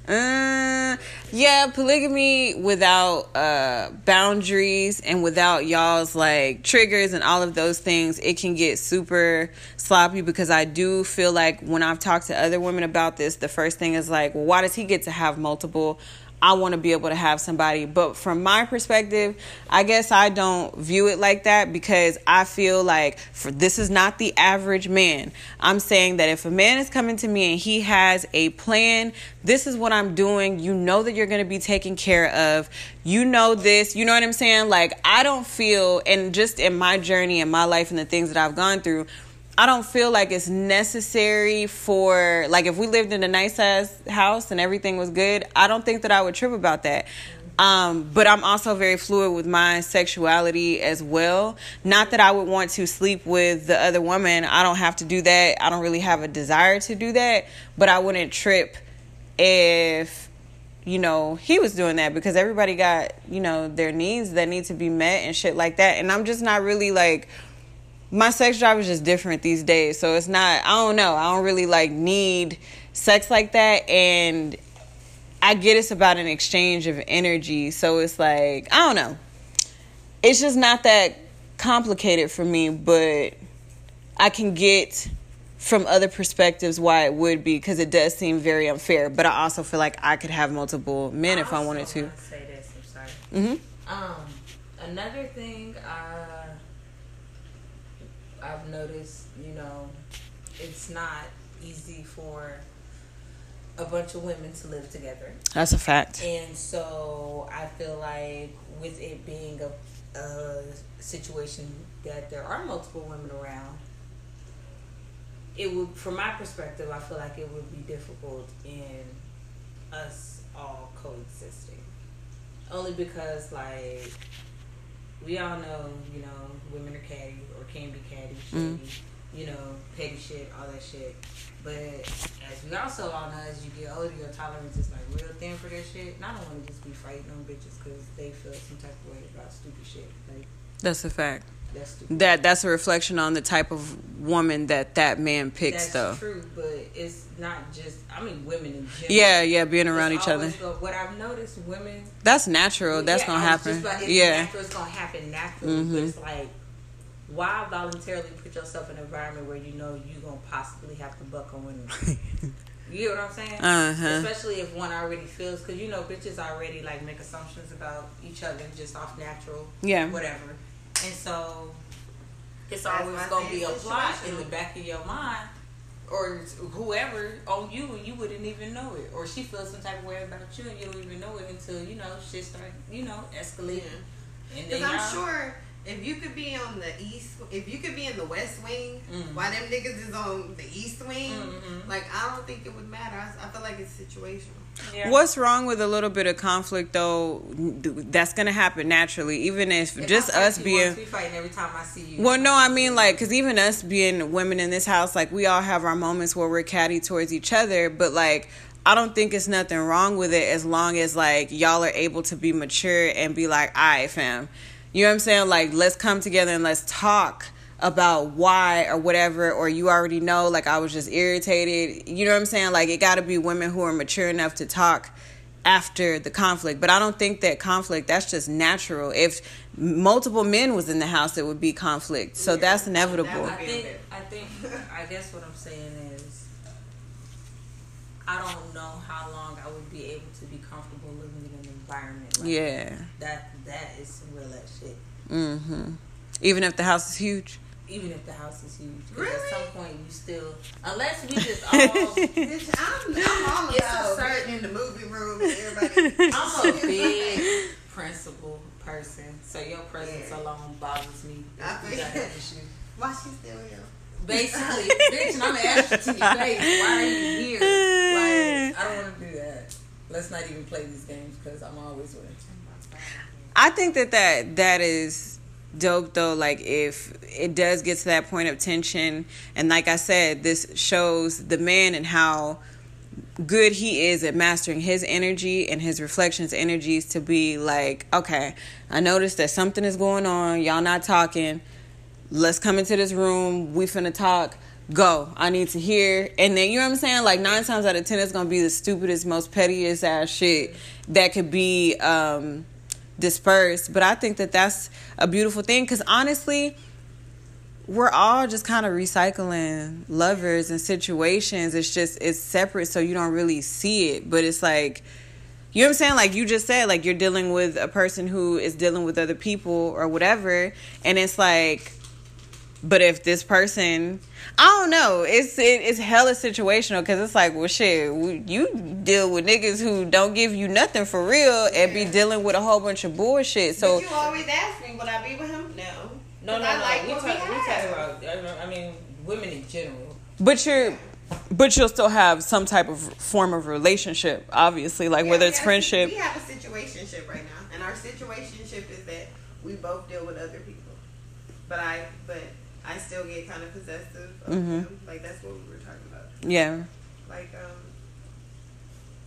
Uh, yeah, polygamy without uh boundaries and without y'all's like triggers and all of those things, it can get super sloppy because I do feel like when I've talked to other women about this, the first thing is like, well, why does he get to have multiple? I want to be able to have somebody. But from my perspective, I guess I don't view it like that because I feel like for this is not the average man. I'm saying that if a man is coming to me and he has a plan, this is what I'm doing. You know that you're going to be taken care of. You know this. You know what I'm saying? Like I don't feel and just in my journey in my life and the things that I've gone through, I don't feel like it's necessary for like if we lived in a nice ass house and everything was good, I don't think that I would trip about that. Um, but I'm also very fluid with my sexuality as well. Not that I would want to sleep with the other woman. I don't have to do that. I don't really have a desire to do that. But I wouldn't trip if you know he was doing that because everybody got you know their needs that need to be met and shit like that. And I'm just not really like my sex drive is just different these days. So it's not, I don't know. I don't really like need sex like that. And I get it's about an exchange of energy. So it's like, I don't know. It's just not that complicated for me, but I can get from other perspectives why it would be because it does seem very unfair. But I also feel like I could have multiple men if I wanted to. Say this. I'm sorry. hmm Um, another thing uh, I've noticed, you know, it's not easy for a bunch of women to live together. That's a fact. And so I feel like with it being a, a situation that there are multiple women around, it would, from my perspective, I feel like it would be difficult in us all coexisting. Only because, like, we all know, you know, women are catty can be catty, shady, you know, petty shit, all that shit. But as we also all know, as you get older, your tolerance is like real thin for that shit. And I don't want to just be fighting on bitches because they feel some type of way about stupid shit. Like, That's a fact. that's stupid. That that's a reflection on the type of woman that that man picks, That's though. true, but it's not just. I mean, women in general. Yeah, yeah, being around each other. go- what I've noticed, women. That's natural. That's Yeah, gonna I was just happen. about- it's Yeah, natural, it's gonna happen naturally. Mhm. it's like, why voluntarily put yourself in an environment where you know you're gonna possibly have to buck on women? you get what I'm saying? Uh huh. Especially if one already feels, because you know, bitches already like make assumptions about each other just off natural, Yeah. whatever. And so it's That's always gonna be a it's plot in the back of your mind. Or whoever on you and you wouldn't even know it, or she feels some type of way about you and you don't even know it until you know shit start, you know, escalating. And then Because I'm sure if you could be on the east, if you could be in the west wing, Mhm. while them niggas is on the east wing, Mhm. like I don't think it would matter. I, I feel like it's situational. Yeah. What's wrong with a little bit of conflict though? That's gonna happen naturally, even if If just us fight you being. once, we fighting every time I see you. Well, no, I mean like, because even us being women in this house, like we all have our moments where we're catty towards each other, but like. I don't think it's nothing wrong with it as long as like y'all are able to be mature and be like, all right, fam. You know what I'm saying? Like, let's come together and let's talk about why or whatever, or you already know, like, I was just irritated. You know what I'm saying? Like, it got to be women who are mature enough to talk after the conflict. But I don't think that conflict, that's just natural. If multiple men was in the house, it would be conflict. So Yeah, that's inevitable. that I think I think I guess what I'm saying is I don't know how long I would be able to be comfortable living in an environment like Yeah. that. That is some real ass shit. Mm hmm Even if the house is huge. Even if the house is huge, 'Cause Really? at some point you still, unless we just all. Bitch, I'm, I'm all It's a certain- in the movie room everybody. I'm a big principle person, so your presence Yeah. alone bothers me. I You got feel- an issue. Why she still here? Basically, bitch, and I'm gonna ask you to your face. Why are you here? Like, I don't want to do that. Let's not even play these games because I'm always winning. I think that that that is dope though like if it does get to that point of tension and like i said this shows the man and how good he is at mastering his energy and his reflections energies to be like okay i noticed that something is going on y'all not talking let's come into this room we finna talk go i need to hear and then you know what i'm saying like nine times out of ten it's gonna be the stupidest most pettiest ass shit that could be um dispersed. But i think that that's a beautiful thing because honestly we're all just kind of recycling lovers and situations. It's just it's separate so you don't really see it. But it's like you know what I'm saying? Like you just said, like you're dealing with a person who is dealing with other people or whatever, and it's like, but if this person, I don't know, it's it, it's hella situational because it's like, well, shit, you deal with niggas who don't give you nothing for real and be dealing with a whole bunch of bullshit. So But you always ask me, would I be with him? No. No, no, I no. like we what talk, we we talk about. I mean, women in general. But you're, but you'll still have some type of form of relationship, obviously, like Yeah, whether it's have a- friendship. We have a situationship right now, and our situationship is that we both deal with other people. But I, but I still get kind of possessive of Mhm. them. Like that's what we were talking about. Yeah, Like, um,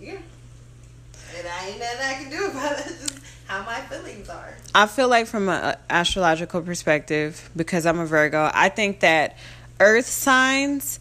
yeah. And I ain't nothing I can do about it. It's just how my feelings are. I feel like from an astrological perspective, because I'm a Virgo, I think that Earth signs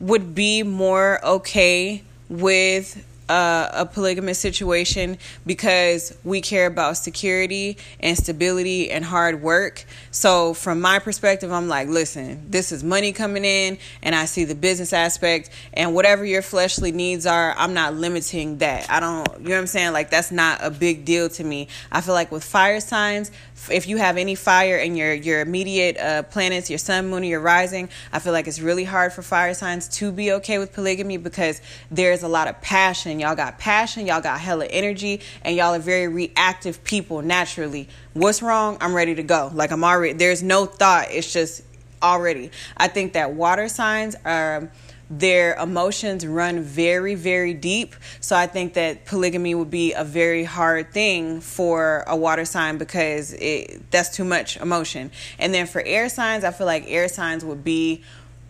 would be more okay with uh, a polygamous situation because we care about security and stability and hard work. So, from my perspective, I'm like, listen, this is money coming in, and I see the business aspect, and whatever your fleshly needs are, I'm not limiting that. I don't, you know what I'm saying? Like, that's not a big deal to me. I feel like with fire signs, if you have any fire in your your immediate uh, planets, your sun, moon, or your rising, I feel like it's really hard for fire signs to be okay with polygamy because there's a lot of passion. Y'all got passion, y'all got hella energy, and y'all are very reactive people naturally. What's wrong? I'm ready to go. Like I'm already. There's no thought. It's just already. I think that water signs are their emotions run very very deep. So i think that polygamy would be a very hard thing for a water sign because it that's too much emotion. And then for air signs i feel like air signs would be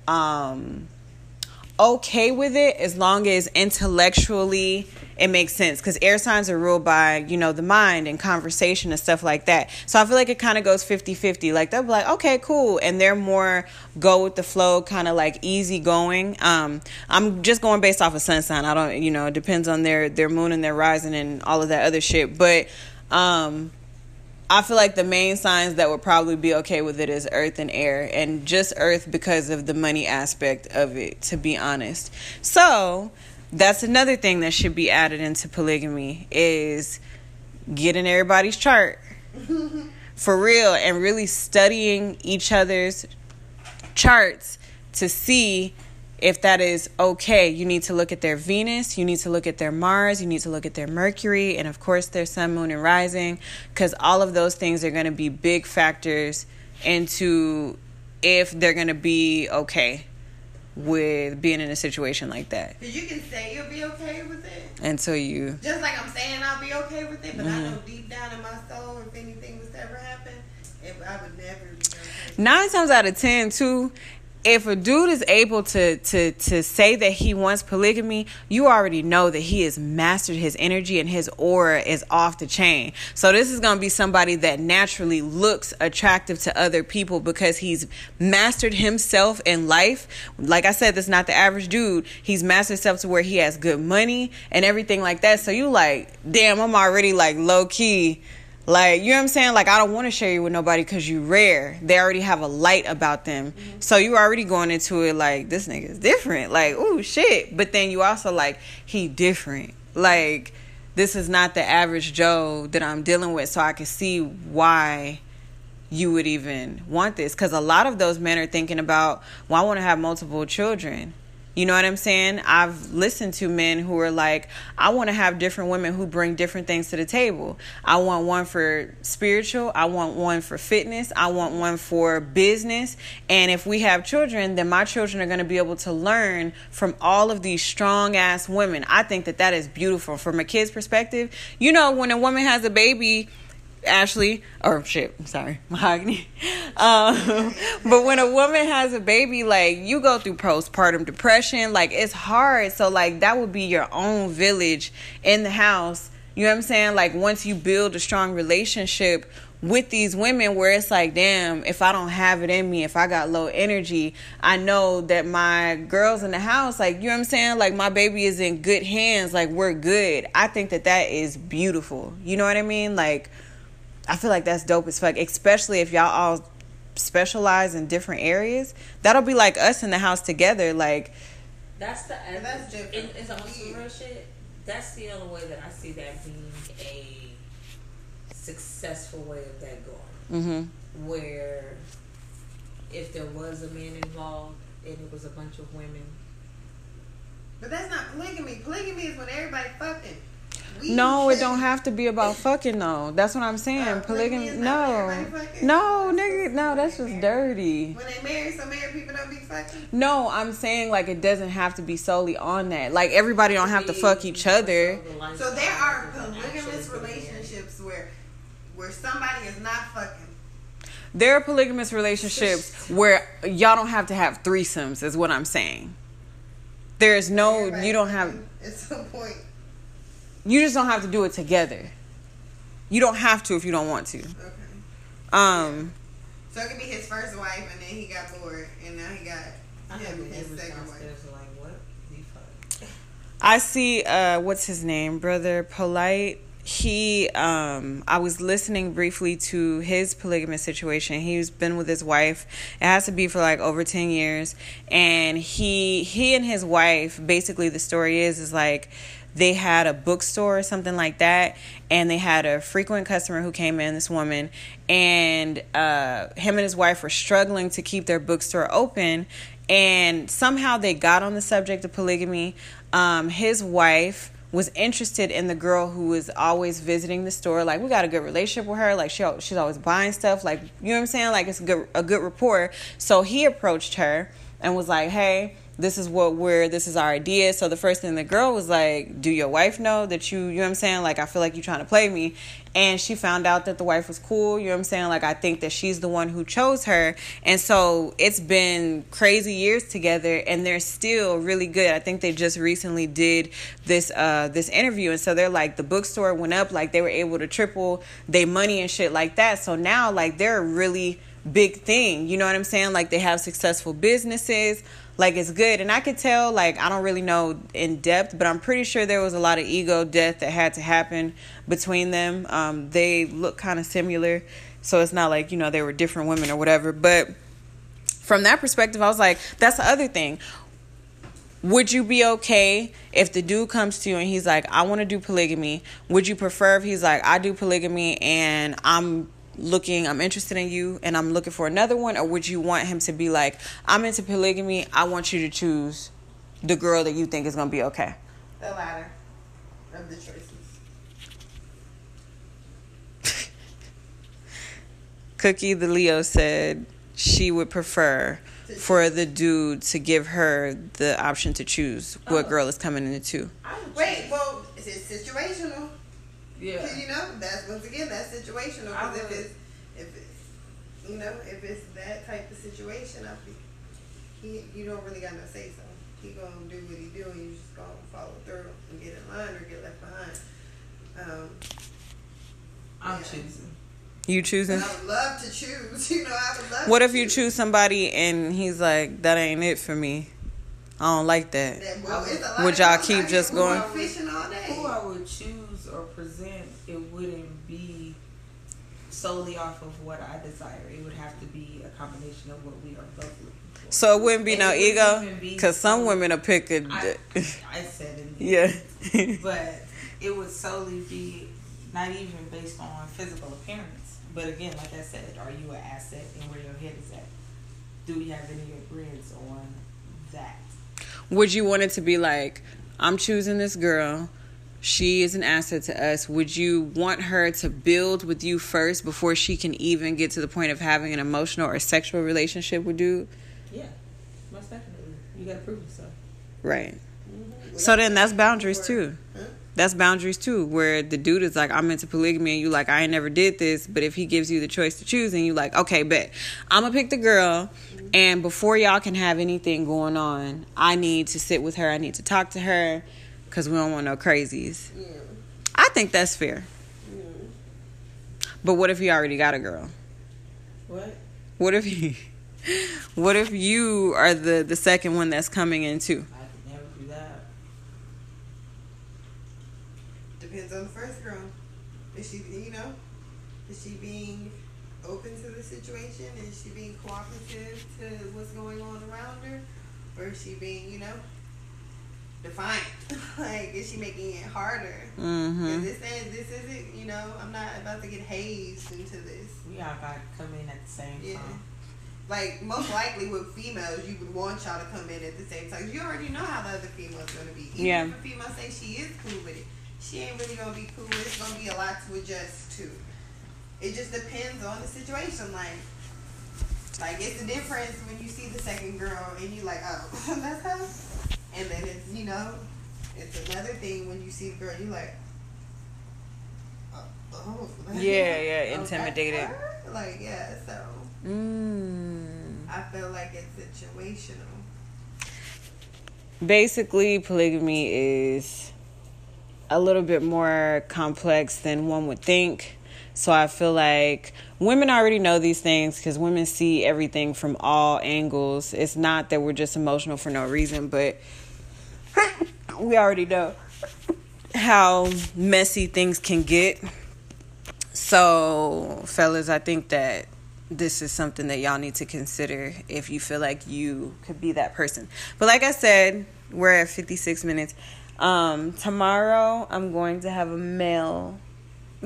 um okay with it as long as intellectually it makes sense because air signs are ruled by you know the mind and conversation and stuff like that. So i feel like it kind of goes 50-50 like they'll be like okay cool and they're more go with the flow kind of like easy going um i'm just going based off of sun sign. I don't you know it depends on their their moon and their rising and all of that other shit. But um I feel like the main signs that would probably be okay with it is earth and air, and just earth because of the money aspect of it, to be honest. So that's another thing that should be added into polygamy is getting everybody's chart. For real and really studying each other's charts to see if that is okay, you need to look at their Venus, you need to look at their Mars, you need to look at their Mercury, and of course their Sun, Moon, and Rising, because all of those things are going to be big factors into if they're going to be okay with being in a situation like that. You can say you'll be okay with it. Until you, Just like I'm saying I'll be okay with it, but I Mm-hmm. know deep down in my soul, if anything was to ever happen, if I would never be okay. nine times out of ten, too, if a dude is able to to to say that he wants polygamy, you already know that he has mastered his energy and his aura is off the chain. So this is going to be somebody that naturally looks attractive to other people because he's mastered himself in life. Like I said, this is not the average dude. He's mastered himself to where he has good money and everything like that. So you like, damn, I'm already like low key like, you know what I'm saying? Like, I don't want to share you with nobody because you rare. They already have a light about them. Mm-hmm. So you're already going into it like, this nigga is different. Like, ooh, shit. But then you also like, he different. Like, this is not the average Joe that I'm dealing with. So I can see why you would even want this. Because a lot of those men are thinking about, well, I want to have multiple children. You know what I'm saying? I've listened to men who are like, I want to have different women who bring different things to the table. I want one for spiritual, I want one for fitness, I want one for business. And if we have children, then my children are going to be able to learn from all of these strong ass women. I think that that is beautiful from a kid's perspective. You know, when a woman has a baby, Ashley, or shit, I'm sorry, Mahogany. Um, but when a woman has a baby, like you go through postpartum depression, like it's hard. So like that would be your own village in the house. You know what I'm saying? Like once you build a strong relationship with these women where it's like, damn, if I don't have it in me, if I got low energy, I know that my girls in the house, like, you know what I'm saying? Like, my baby is in good hands. Like, we're good. I think that that is beautiful. You know what I mean? Like, I feel like that's dope as fuck, especially if y'all all specialize in different areas. That'll be like us in the house together. Like, That's the that's different. It, it's on some real shit. That's the only way that I see that being a successful way of that going. mm-hmm. Where if there was a man involved and it was a bunch of women, But that's not polygamy. Polygamy is when everybody fucking. No, it don't have to be about fucking though. That's what I'm saying. Polygamy Polygamy, is not no, no, nigga, no. That's just dirty. When they marry, some married people don't be fucking. No, I'm saying like it doesn't have to be solely on that. Like everybody don't have to fuck each other. So there are polygamous relationships where where somebody is not fucking. There are polygamous relationships where y'all don't have to have threesomes. Is what I'm saying. There is no, you don't have, At some point. You just don't have to do it together. You don't have to if you don't want to. Okay. Um, So it could be his first wife, and then he got bored, and now he got I have him, his second wife. downstairs who are like, what the fuck? I see. Uh, what's his name, brother? Polight. He. Um, I was listening briefly to his polygamous situation. He's been with his wife. It has to be for like over ten years, and he he and his wife. Basically, the story is is like they had a bookstore or something like that and they had a frequent customer who came in this woman and uh, him and his wife were struggling to keep their bookstore open and somehow they got on the subject of polygamy. Um, his wife was interested in the girl who was always visiting the store like we got a good relationship with her like she, she's always buying stuff like you know what i'm saying? Like it's a good, a good rapport. So he approached her and was like hey this is what we're this is our idea. So the first thing the girl was like do your wife know that you you know what i'm saying? Like i feel like you're trying to play me. And she found out that the wife was cool you know what i'm saying? Like i think that she's the one who chose her. And so it's been crazy years together and they're still really good. I think they just recently did this uh this interview. And so they're like the bookstore went up like they were able to triple their money and shit like that. So now like they're a really big thing. You know what i'm saying? Like they have successful businesses like it's good. And i could tell like i don't really know in depth but i'm pretty sure there was a lot of ego death that had to happen between them. Um, they look kind of similar. So it's not like you know they were different women or whatever. But from that perspective i was like that's the other thing. Would you be okay if the dude comes to you and he's like i want to do polygamy. Would you prefer if he's like i do polygamy and i'm looking i'm interested in you and i'm looking for another one or would you want him to be like i'm into polygamy i want you to choose the girl that you think is going to be okay The latter of the choices. cookie the leo said she would prefer for the dude to give her the option to choose what oh. girl is coming into. Wait, well, it's it's situational. Yeah. Cause you know that's once again that's situational. I Because if it's if it's you know if it's that type of situation, I think he you don't really got no say so. He gonna do what he do, and you just gonna follow through and get in line or get left behind. Um, I'm Yeah. choosing. you choosing I would love to choose. You know, I would love. What to if you choose somebody and he's like, that ain't it for me? I don't like that. That, well, it's a lot Would y'all keep just going? Fishing all day. Who I would choose or present, it wouldn't be solely off of what I desire. It would have to be a combination of what we are both looking for. So it wouldn't be And no ego? Because some women will pick a. I, I said it. yeah. But it would solely be not even based on physical appearance. But again, like I said, are you an asset and where your head is at? Do we have any agreements on that? Would you want it to be like, I'm choosing this girl. She is an asset to us. Would you want her to build with you first before she can even get to the point of having an emotional or sexual relationship with you? Yeah, most definitely. You got to prove yourself. Right. Mm-hmm. So then that's boundaries too. that's boundaries too, where the dude is like, I'm into polygamy, and you like, I ain't never did this. But if he gives you the choice to choose, and you like, okay, bet I'm gonna pick the girl, mm-hmm. and before y'all can have anything going on, I need to sit with her, I need to talk to her, because we don't want no crazies. Yeah. I think that's fair. Mm. But what if he already got a girl? What? What if he? What if you are the the second one that's coming in too? I could never do that. Depends on the first girl. Is she, you know, is she being open to the situation? Is she being cooperative to what's going on around her? Or is she being, you know, defiant? like, is she making it harder? Mm-hmm. 'Cause This is this isn't, you know, I'm not about to get hazed into this. We all got to come in at the same Yeah. time. Like most likely with females, you would want y'all to come in at the same time. You already know how the other female's gonna be. Even Yeah. if a female say she is cool with it, she ain't really gonna be cool. with it. It's gonna be a lot to adjust to. It just depends on the situation. Like, like it's the difference when you see the second girl and you're like, oh, that's her. And then it's you know, it's another thing when you see the girl, you're like, oh, oh Yeah, yeah, intimidated. Like yeah, so. Mm. I feel like it's situational. Basically, polygamy is a little bit more complex than one would think. So I feel like women already know these things because women see everything from all angles. It's not that we're just emotional for no reason, but we already know how messy things can get. So, fellas, I think that this is something that y'all need to consider if you feel like you could be that person. But like I said, we're at 56 minutes. Um, tomorrow, I'm going to have a male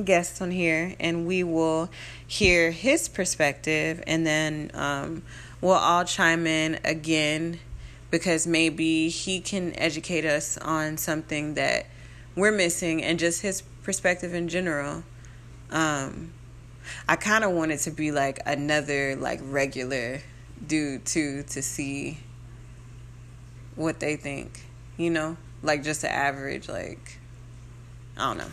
guest on here, and we will hear his perspective, and then um, we'll all chime in again because maybe he can educate us on something that we're missing and just his perspective in general. Um, I kind of wanted to be like another like regular dude too to see what they think, you know, like just the average like I don't know.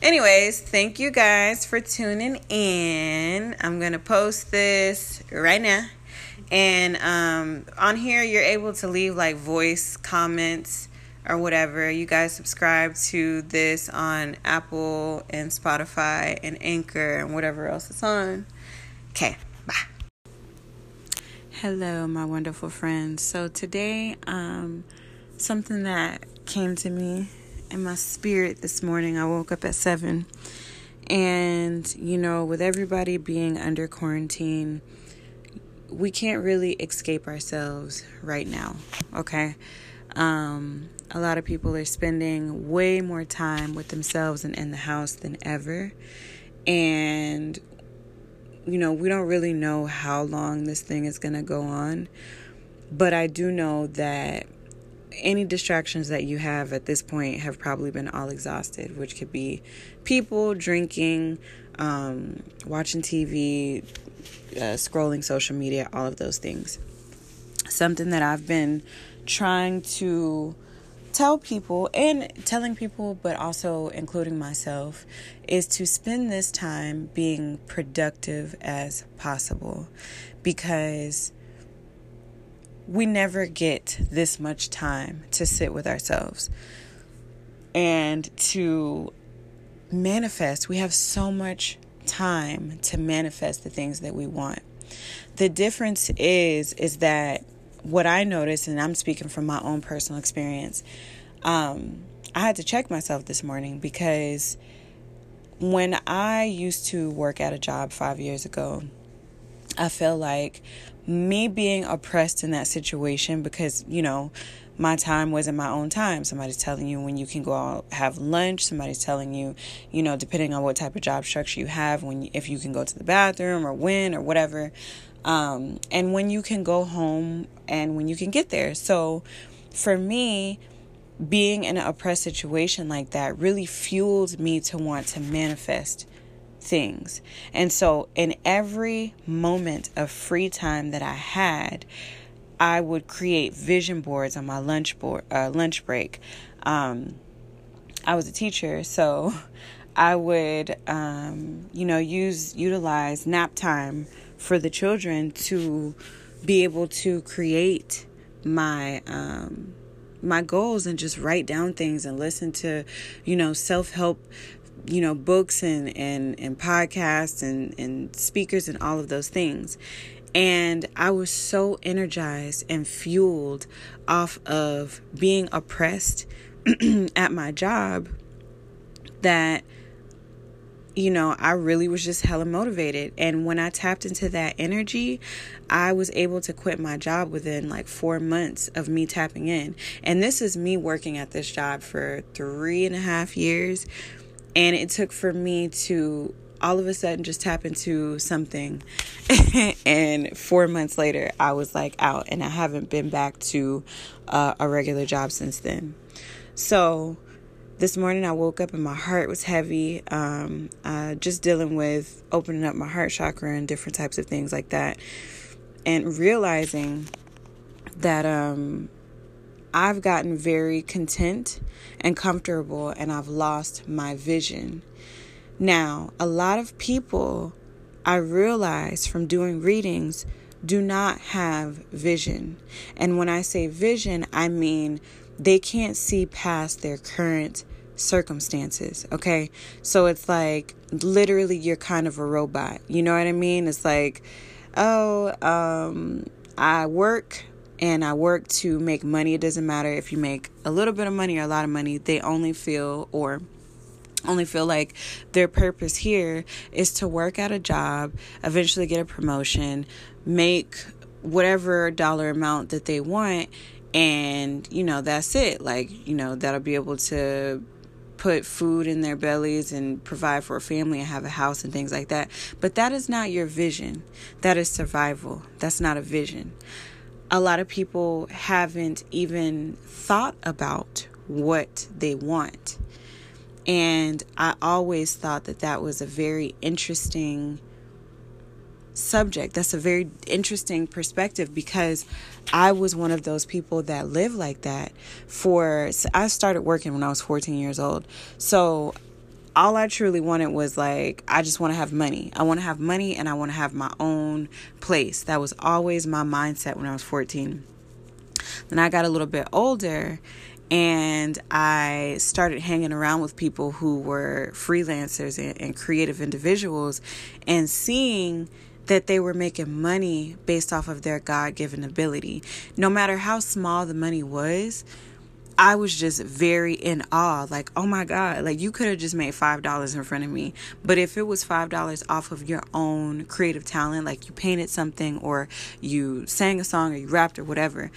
Anyways, thank you guys for tuning in. I'm going to post this right now. And um, on here, you're able to leave like voice comments or whatever. You guys subscribe to this on Apple and Spotify and Anchor and whatever else it's on. Okay, bye. Hello, my wonderful friends. So today, um, something that came to me in my spirit this morning. I woke up at seven, and you know, with everybody being under quarantine, we can't really escape ourselves right now. Okay. Um, a lot of people are spending way more time with themselves and in the house than ever. And, you know, we don't really know how long this thing is going to go on. But I do know that any distractions that you have at this point have probably been all exhausted, which could be people, drinking, um, watching TV, uh, scrolling social media, all of those things. Something that I've been trying to tell people and telling people, but also including myself, is to spend this time being productive as possible because we never get this much time to sit with ourselves and to manifest. We have so much time to manifest the things that we want. The difference is is that what I noticed, and I'm speaking from my own personal experience, um, I had to check myself this morning because when I used to work at a job five years ago, I felt like me being oppressed in that situation because, you know, my time wasn't my own time. Somebody's telling you when you can go out have lunch. Somebody's telling you, you know, depending on what type of job structure you have, when if you can go to the bathroom or when or whatever, um, and when you can go home and when you can get there. So, for me, being in an oppressed situation like that really fueled me to want to manifest things. And so, in every moment of free time that I had, I would create vision boards on my lunch board, uh, lunch break. Um, I was a teacher, so I would, um, you know, use utilize nap time for the children to be able to create my um, my goals and just write down things and listen to, you know, self help, you know, books and and and podcasts and and speakers and all of those things. And I was so energized and fueled off of being oppressed at my job that you know, I really was just hella motivated. And when I tapped into that energy, I was able to quit my job within like four months of me tapping in. And this is me working at this job for three and a half years. And it took for me to all of a sudden just tap into something. and four months later, I was like out, and I haven't been back to uh, a regular job since then. So, this morning I woke up and my heart was heavy, um, uh, just dealing with opening up my heart chakra and different types of things like that, and realizing that um, I've gotten very content and comfortable and I've lost my vision. Now, a lot of people I realize from doing readings do not have vision. And when I say vision, I mean they can't see past their current circumstances. Okay. So it's like literally you're kind of a robot. You know what I mean? It's like, oh, um, I work and I work to make money. It doesn't matter if you make a little bit of money or a lot of money, they only feel or only feel like their purpose here is to work at a job, eventually get a promotion, make whatever dollar amount that they want and you know that's it. Like you know that'll be able to put food in their bellies and provide for a family and have a house and things like that. But that is not your vision. That is survival. That's not a vision. A lot of people haven't even thought about what they want and i always thought that that was a very interesting subject. That's a very interesting perspective because I was one of those people that lived like that for I started working when I was 14 years old. So all I truly wanted was like I just want to have money. I want to have money and I want to have my own place. That was always my mindset when I was 14. Then I got a little bit older and I started hanging around with people who were freelancers and, and creative individuals and seeing that they were making money based off of their God given ability. No matter how small the money was, I was just very in awe. Like, oh my God, like you could have just made $5 in front of me. But if it was $5 off of your own creative talent, like you painted something or you sang a song or you rapped or whatever,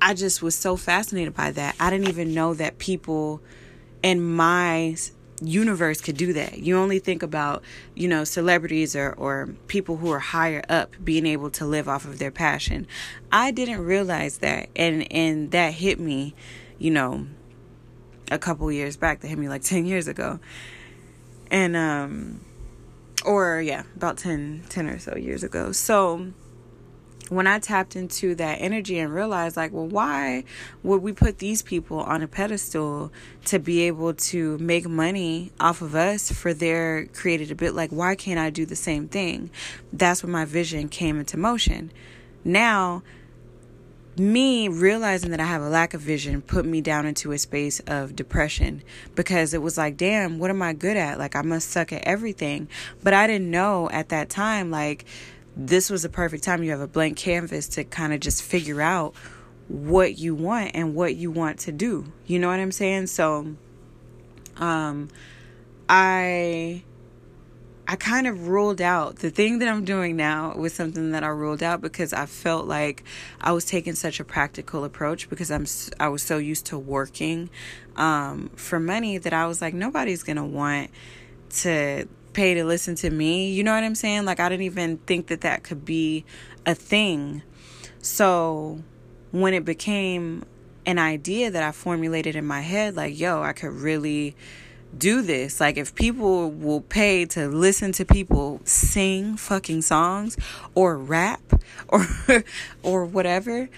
I just was so fascinated by that. I didn't even know that people in my universe could do that. You only think about, you know, celebrities or, or people who are higher up being able to live off of their passion. I didn't realize that and and that hit me, you know, a couple years back. That hit me like 10 years ago. And um or yeah, about 10 10 or so years ago. So when I tapped into that energy and realized, like, well, why would we put these people on a pedestal to be able to make money off of us for their created a bit? Like, why can't I do the same thing? That's when my vision came into motion. Now, me realizing that I have a lack of vision put me down into a space of depression because it was like, damn, what am I good at? Like, I must suck at everything. But I didn't know at that time, like, this was a perfect time. You have a blank canvas to kind of just figure out what you want and what you want to do. You know what I'm saying? So um I I kind of ruled out the thing that I'm doing now was something that I ruled out because I felt like I was taking such a practical approach because I'm I was so used to working um, for money that I was like nobody's to want to pay to listen to me. You know what I'm saying? Like, I didn't even think that that could be a thing. So, when it became an idea that I formulated in my head, like, yo, I could really do this. Like, if people will pay to listen to people sing fucking songs or rap or, or whatever,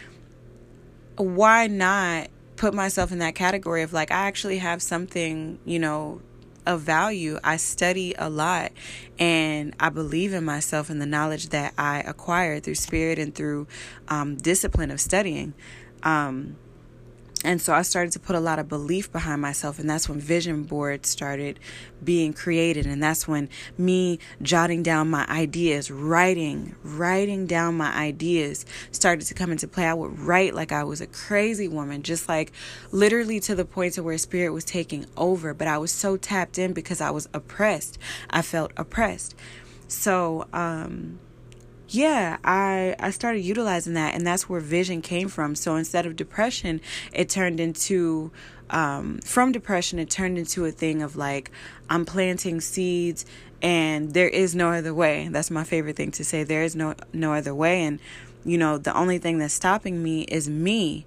why not put myself in that category of like I actually have something, you know, of value. I study a lot and I believe in myself and the knowledge that I acquired through spirit and through um, discipline of studying. Um, and so I started to put a lot of belief behind myself, and that's when vision boards started being created. And that's when me jotting down my ideas, writing, writing down my ideas started to come into play. I would write like I was a crazy woman, just like literally to the point to where spirit was taking over. But I was so tapped in because I was oppressed. I felt oppressed. So, um, yeah, I I started utilizing that, and that's where vision came from. So instead of depression, it turned into um, from depression, it turned into a thing of like I'm planting seeds, and there is no other way. That's my favorite thing to say. There is no no other way, and you know the only thing that's stopping me is me.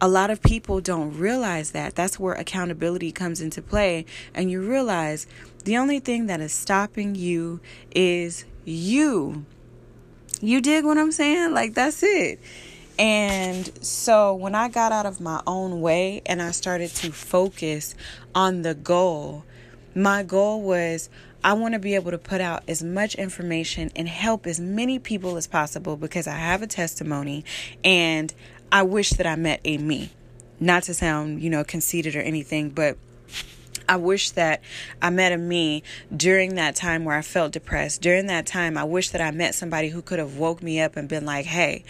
A lot of people don't realize that. That's where accountability comes into play, and you realize the only thing that is stopping you is you. You dig what I'm saying? Like, that's it. And so when I got out of my own way and I started to focus on the goal, my goal was I want to be able to put out as much information and help as many people as possible because I have a testimony and I wish that I met a me. Not to sound, you know, conceited or anything, but I wish that I met a me during that time where I felt depressed. During that time, I wish that I met somebody who could have woke me up and been like, hey,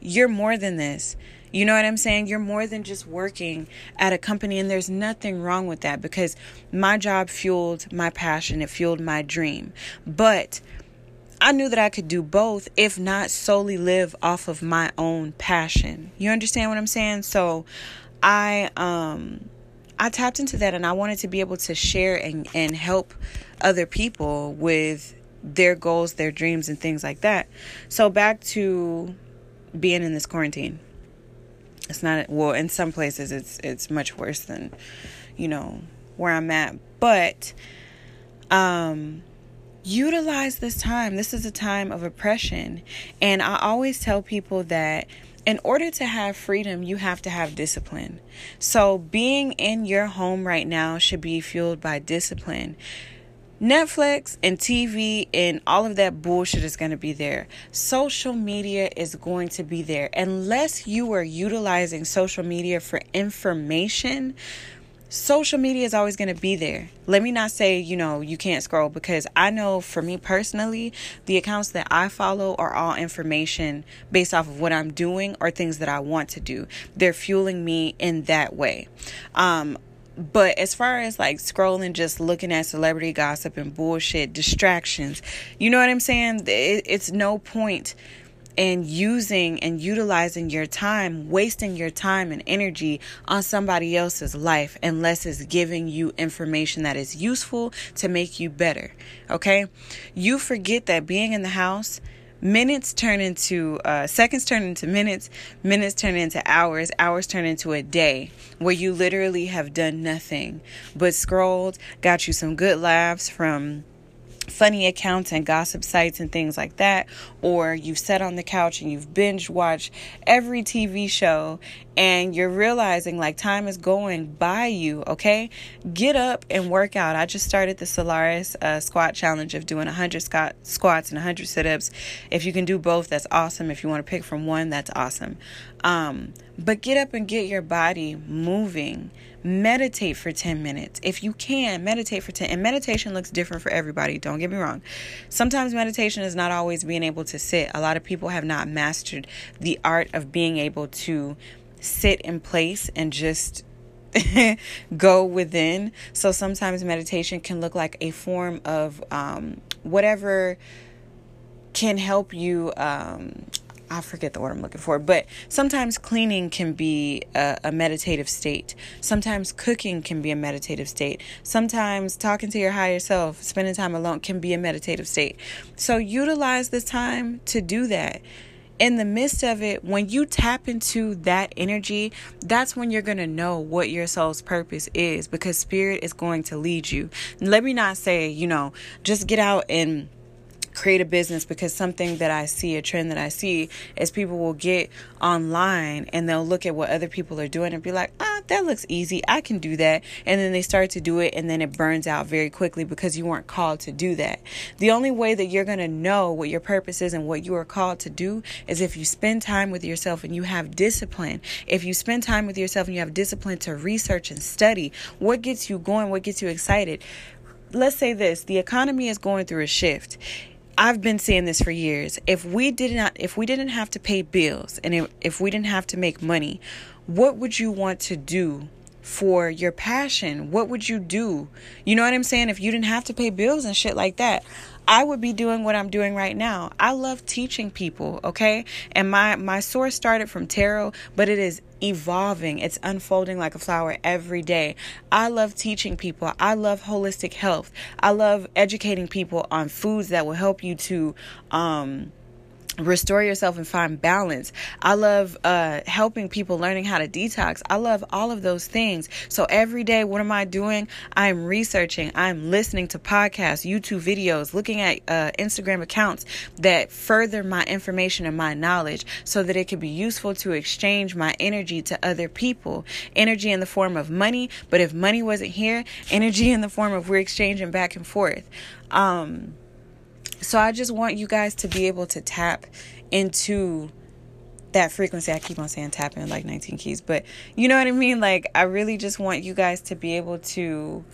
you're more than this. You know what I'm saying? You're more than just working at a company, and there's nothing wrong with that because my job fueled my passion, it fueled my dream. But I knew that I could do both, if not solely live off of my own passion. You understand what I'm saying? So I, um, I tapped into that and I wanted to be able to share and, and help other people with their goals, their dreams, and things like that. So, back to being in this quarantine. It's not well in some places it's it's much worse than you know where I'm at, but um utilize this time. This is a time of oppression, and I always tell people that in order to have freedom, you have to have discipline. So, being in your home right now should be fueled by discipline. Netflix and TV and all of that bullshit is going to be there. Social media is going to be there. Unless you are utilizing social media for information, social media is always going to be there. Let me not say, you know, you can't scroll because I know for me personally, the accounts that I follow are all information based off of what I'm doing or things that I want to do. They're fueling me in that way. Um, but as far as like scrolling, just looking at celebrity gossip and bullshit, distractions, you know what I'm saying? it's no point and using and utilizing your time, wasting your time and energy on somebody else's life unless it's giving you information that is useful to make you better. Okay? You forget that being in the house, minutes turn into uh, seconds turn into minutes minutes turn into hours hours turn into a day where you literally have done nothing but scrolled got you some good laughs from funny accounts and gossip sites and things like that, or you've sat on the couch and you've binge watched every TV show and you're realizing like time is going by you, okay? Get up and work out. I just started the Solaris uh, squat challenge of doing 100 squat, squats and 100 sit ups. If you can do both, that's awesome. If you want to pick from one, that's awesome. Um, but get up and get your body moving meditate for 10 minutes if you can meditate for 10 and meditation looks different for everybody don't get me wrong sometimes meditation is not always being able to sit a lot of people have not mastered the art of being able to sit in place and just go within so sometimes meditation can look like a form of um, whatever can help you um, I forget the word I'm looking for, but sometimes cleaning can be a, a, meditative state. Sometimes cooking can be a meditative state. Sometimes talking to your higher self, spending time alone can be a meditative state. So utilize this time to do that. In the midst of it, when you tap into that energy, that's when you're going to know what your soul's purpose is because spirit is going to lead you. Let me not say, you know, just get out and create a business because something that I see, a trend that I see, is people will get online and they'll look at what other people are doing and be like, ah, that looks easy. I can do that. And then they start to do it and then it burns out very quickly because you weren't called to do that. The only way that you're going to know what your purpose is and what you are called to do is if you spend time with yourself and you have discipline. If you spend time with yourself and you have discipline to research and study what gets you going, what gets you excited. Let's say this the economy is going through a shift I've been saying this for years. If we did not if we didn't have to pay bills and if, if we didn't have to make money, what would you want to do for your passion? What would you do? You know what I'm saying? If you didn't have to pay bills and shit like that, I would be doing what I'm doing right now. I love teaching people, okay? And my my source started from tarot, but it is evolving. It's unfolding like a flower every day. I love teaching people. I love holistic health. I love educating people on foods that will help you to um restore yourself and find balance. I love uh, helping people learning how to detox. I love all of those things. So every day, what am I doing? I'm researching. I'm listening to podcasts, YouTube videos, looking at uh, Instagram accounts that further my information and my knowledge so that it can be useful to exchange my energy to other people. Energy in the form of money, but if money wasn't here, energy in the form of we're exchanging back and forth. Um, so I just want you guys to be able to tap into that frequency. I keep on saying tapping like 19 keys, but you know what I mean? Like, I really just want you guys to be able to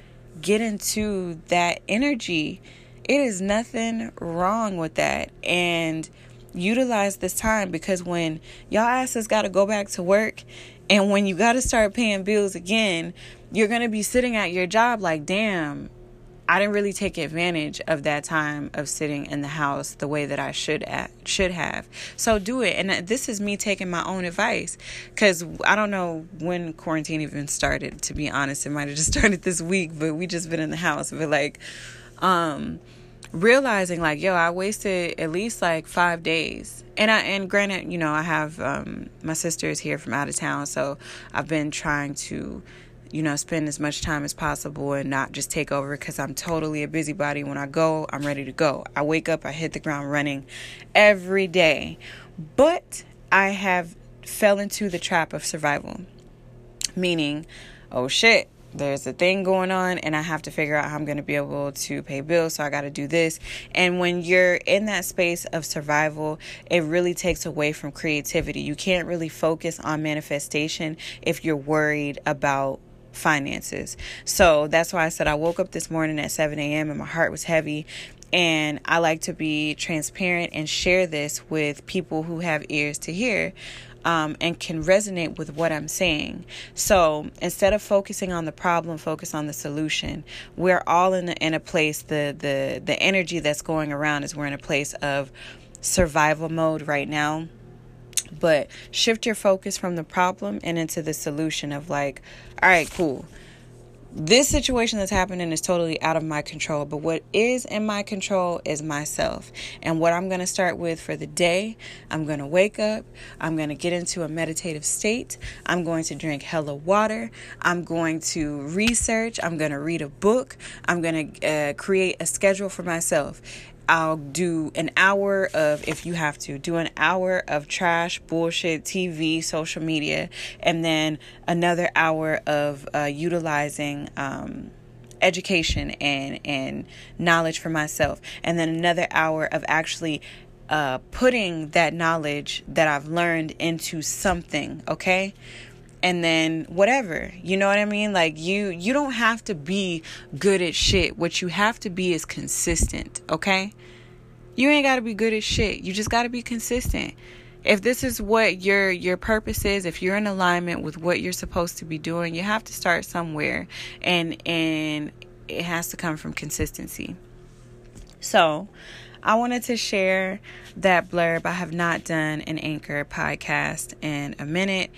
get into that energy. It is nothing wrong with that. And utilize this time because when y'all asses got to go back to work and when you got to start paying bills again, you're going to be sitting at your job like, damn, I didn't really take advantage of that time of sitting in the house the way that I should should have. So do it. And this is me taking my own advice cuz I don't know when quarantine even started to be honest. It might have just started this week, but we just been in the house. But like um realizing like yo i wasted at least like five days and i and granted you know i have um my sister is here from out of town so i've been trying to you know, spend as much time as possible and not just take over because I'm totally a busybody. When I go, I'm ready to go. I wake up, I hit the ground running every day. But I have fell into the trap of survival. Meaning, oh shit, there's a thing going on and I have to figure out how I'm going to be able to pay bills. So I got to do this. And when you're in that space of survival, it really takes away from creativity. You can't really focus on manifestation if you're worried about finances. So that's why I said I woke up this morning at 7 a.m. and my heart was heavy. And I like to be transparent and share this with people who have ears to hear. Um, and can resonate with what I'm saying. So instead of focusing on the problem, focus on the solution. We're all in a, in a place. The the the energy that's going around is we're in a place of survival mode right now but shift your focus from the problem and into the solution of like all right cool this situation that's happening is totally out of my control, but what is in my control is myself. And what I'm going to start with for the day, I'm going to wake up, I'm going to get into a meditative state, I'm going to drink hella water, I'm going to research, I'm going to read a book, I'm going to uh, create a schedule for myself. I'll do an hour of, if you have to, do an hour of trash, bullshit, TV, social media, and then another hour of uh, utilizing um, education and, and knowledge for myself, and then another hour of actually uh, putting that knowledge that I've learned into something, okay? And then whatever you know what i mean? Like you you don't have to be good at shit. What you have to be is consistent okay? You ain't got to be good at shit. You just got to be consistent. If this is what your your purpose is if you're in alignment with what you're supposed to be doing you have to start somewhere and and it has to come from consistency. So I wanted to share that blurb. I have not done an anchor podcast in a minute.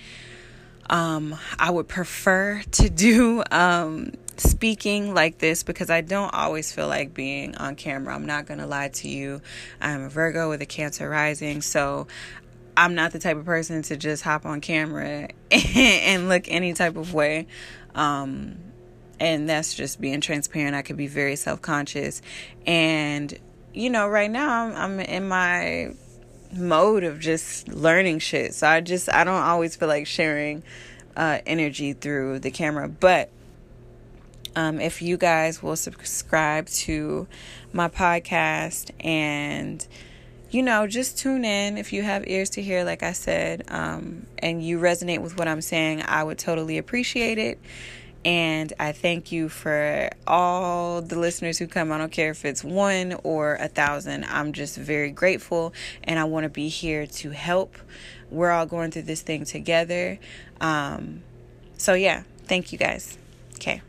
Um, I would prefer to do um, speaking like this because I don't always feel like being on camera. I'm not going to lie to you. I'm a Virgo with a Cancer rising, so I'm not the type of person to just hop on camera and look any type of way. Um, and that's just being transparent. I could be very self conscious. And, you know, right now I'm, I'm in my mode of just learning shit. So I just I don't always feel like sharing uh, energy through the camera. But um, if you guys will subscribe to my podcast and you know just tune in if you have ears to hear like i said um, and you resonate with what i'm saying i would totally appreciate it and I thank you for all the listeners who come. I don't care if it's one or a thousand. I'm just very grateful and I want to be here to help. We're all going through this thing together. Um, so, yeah, thank you guys. Okay.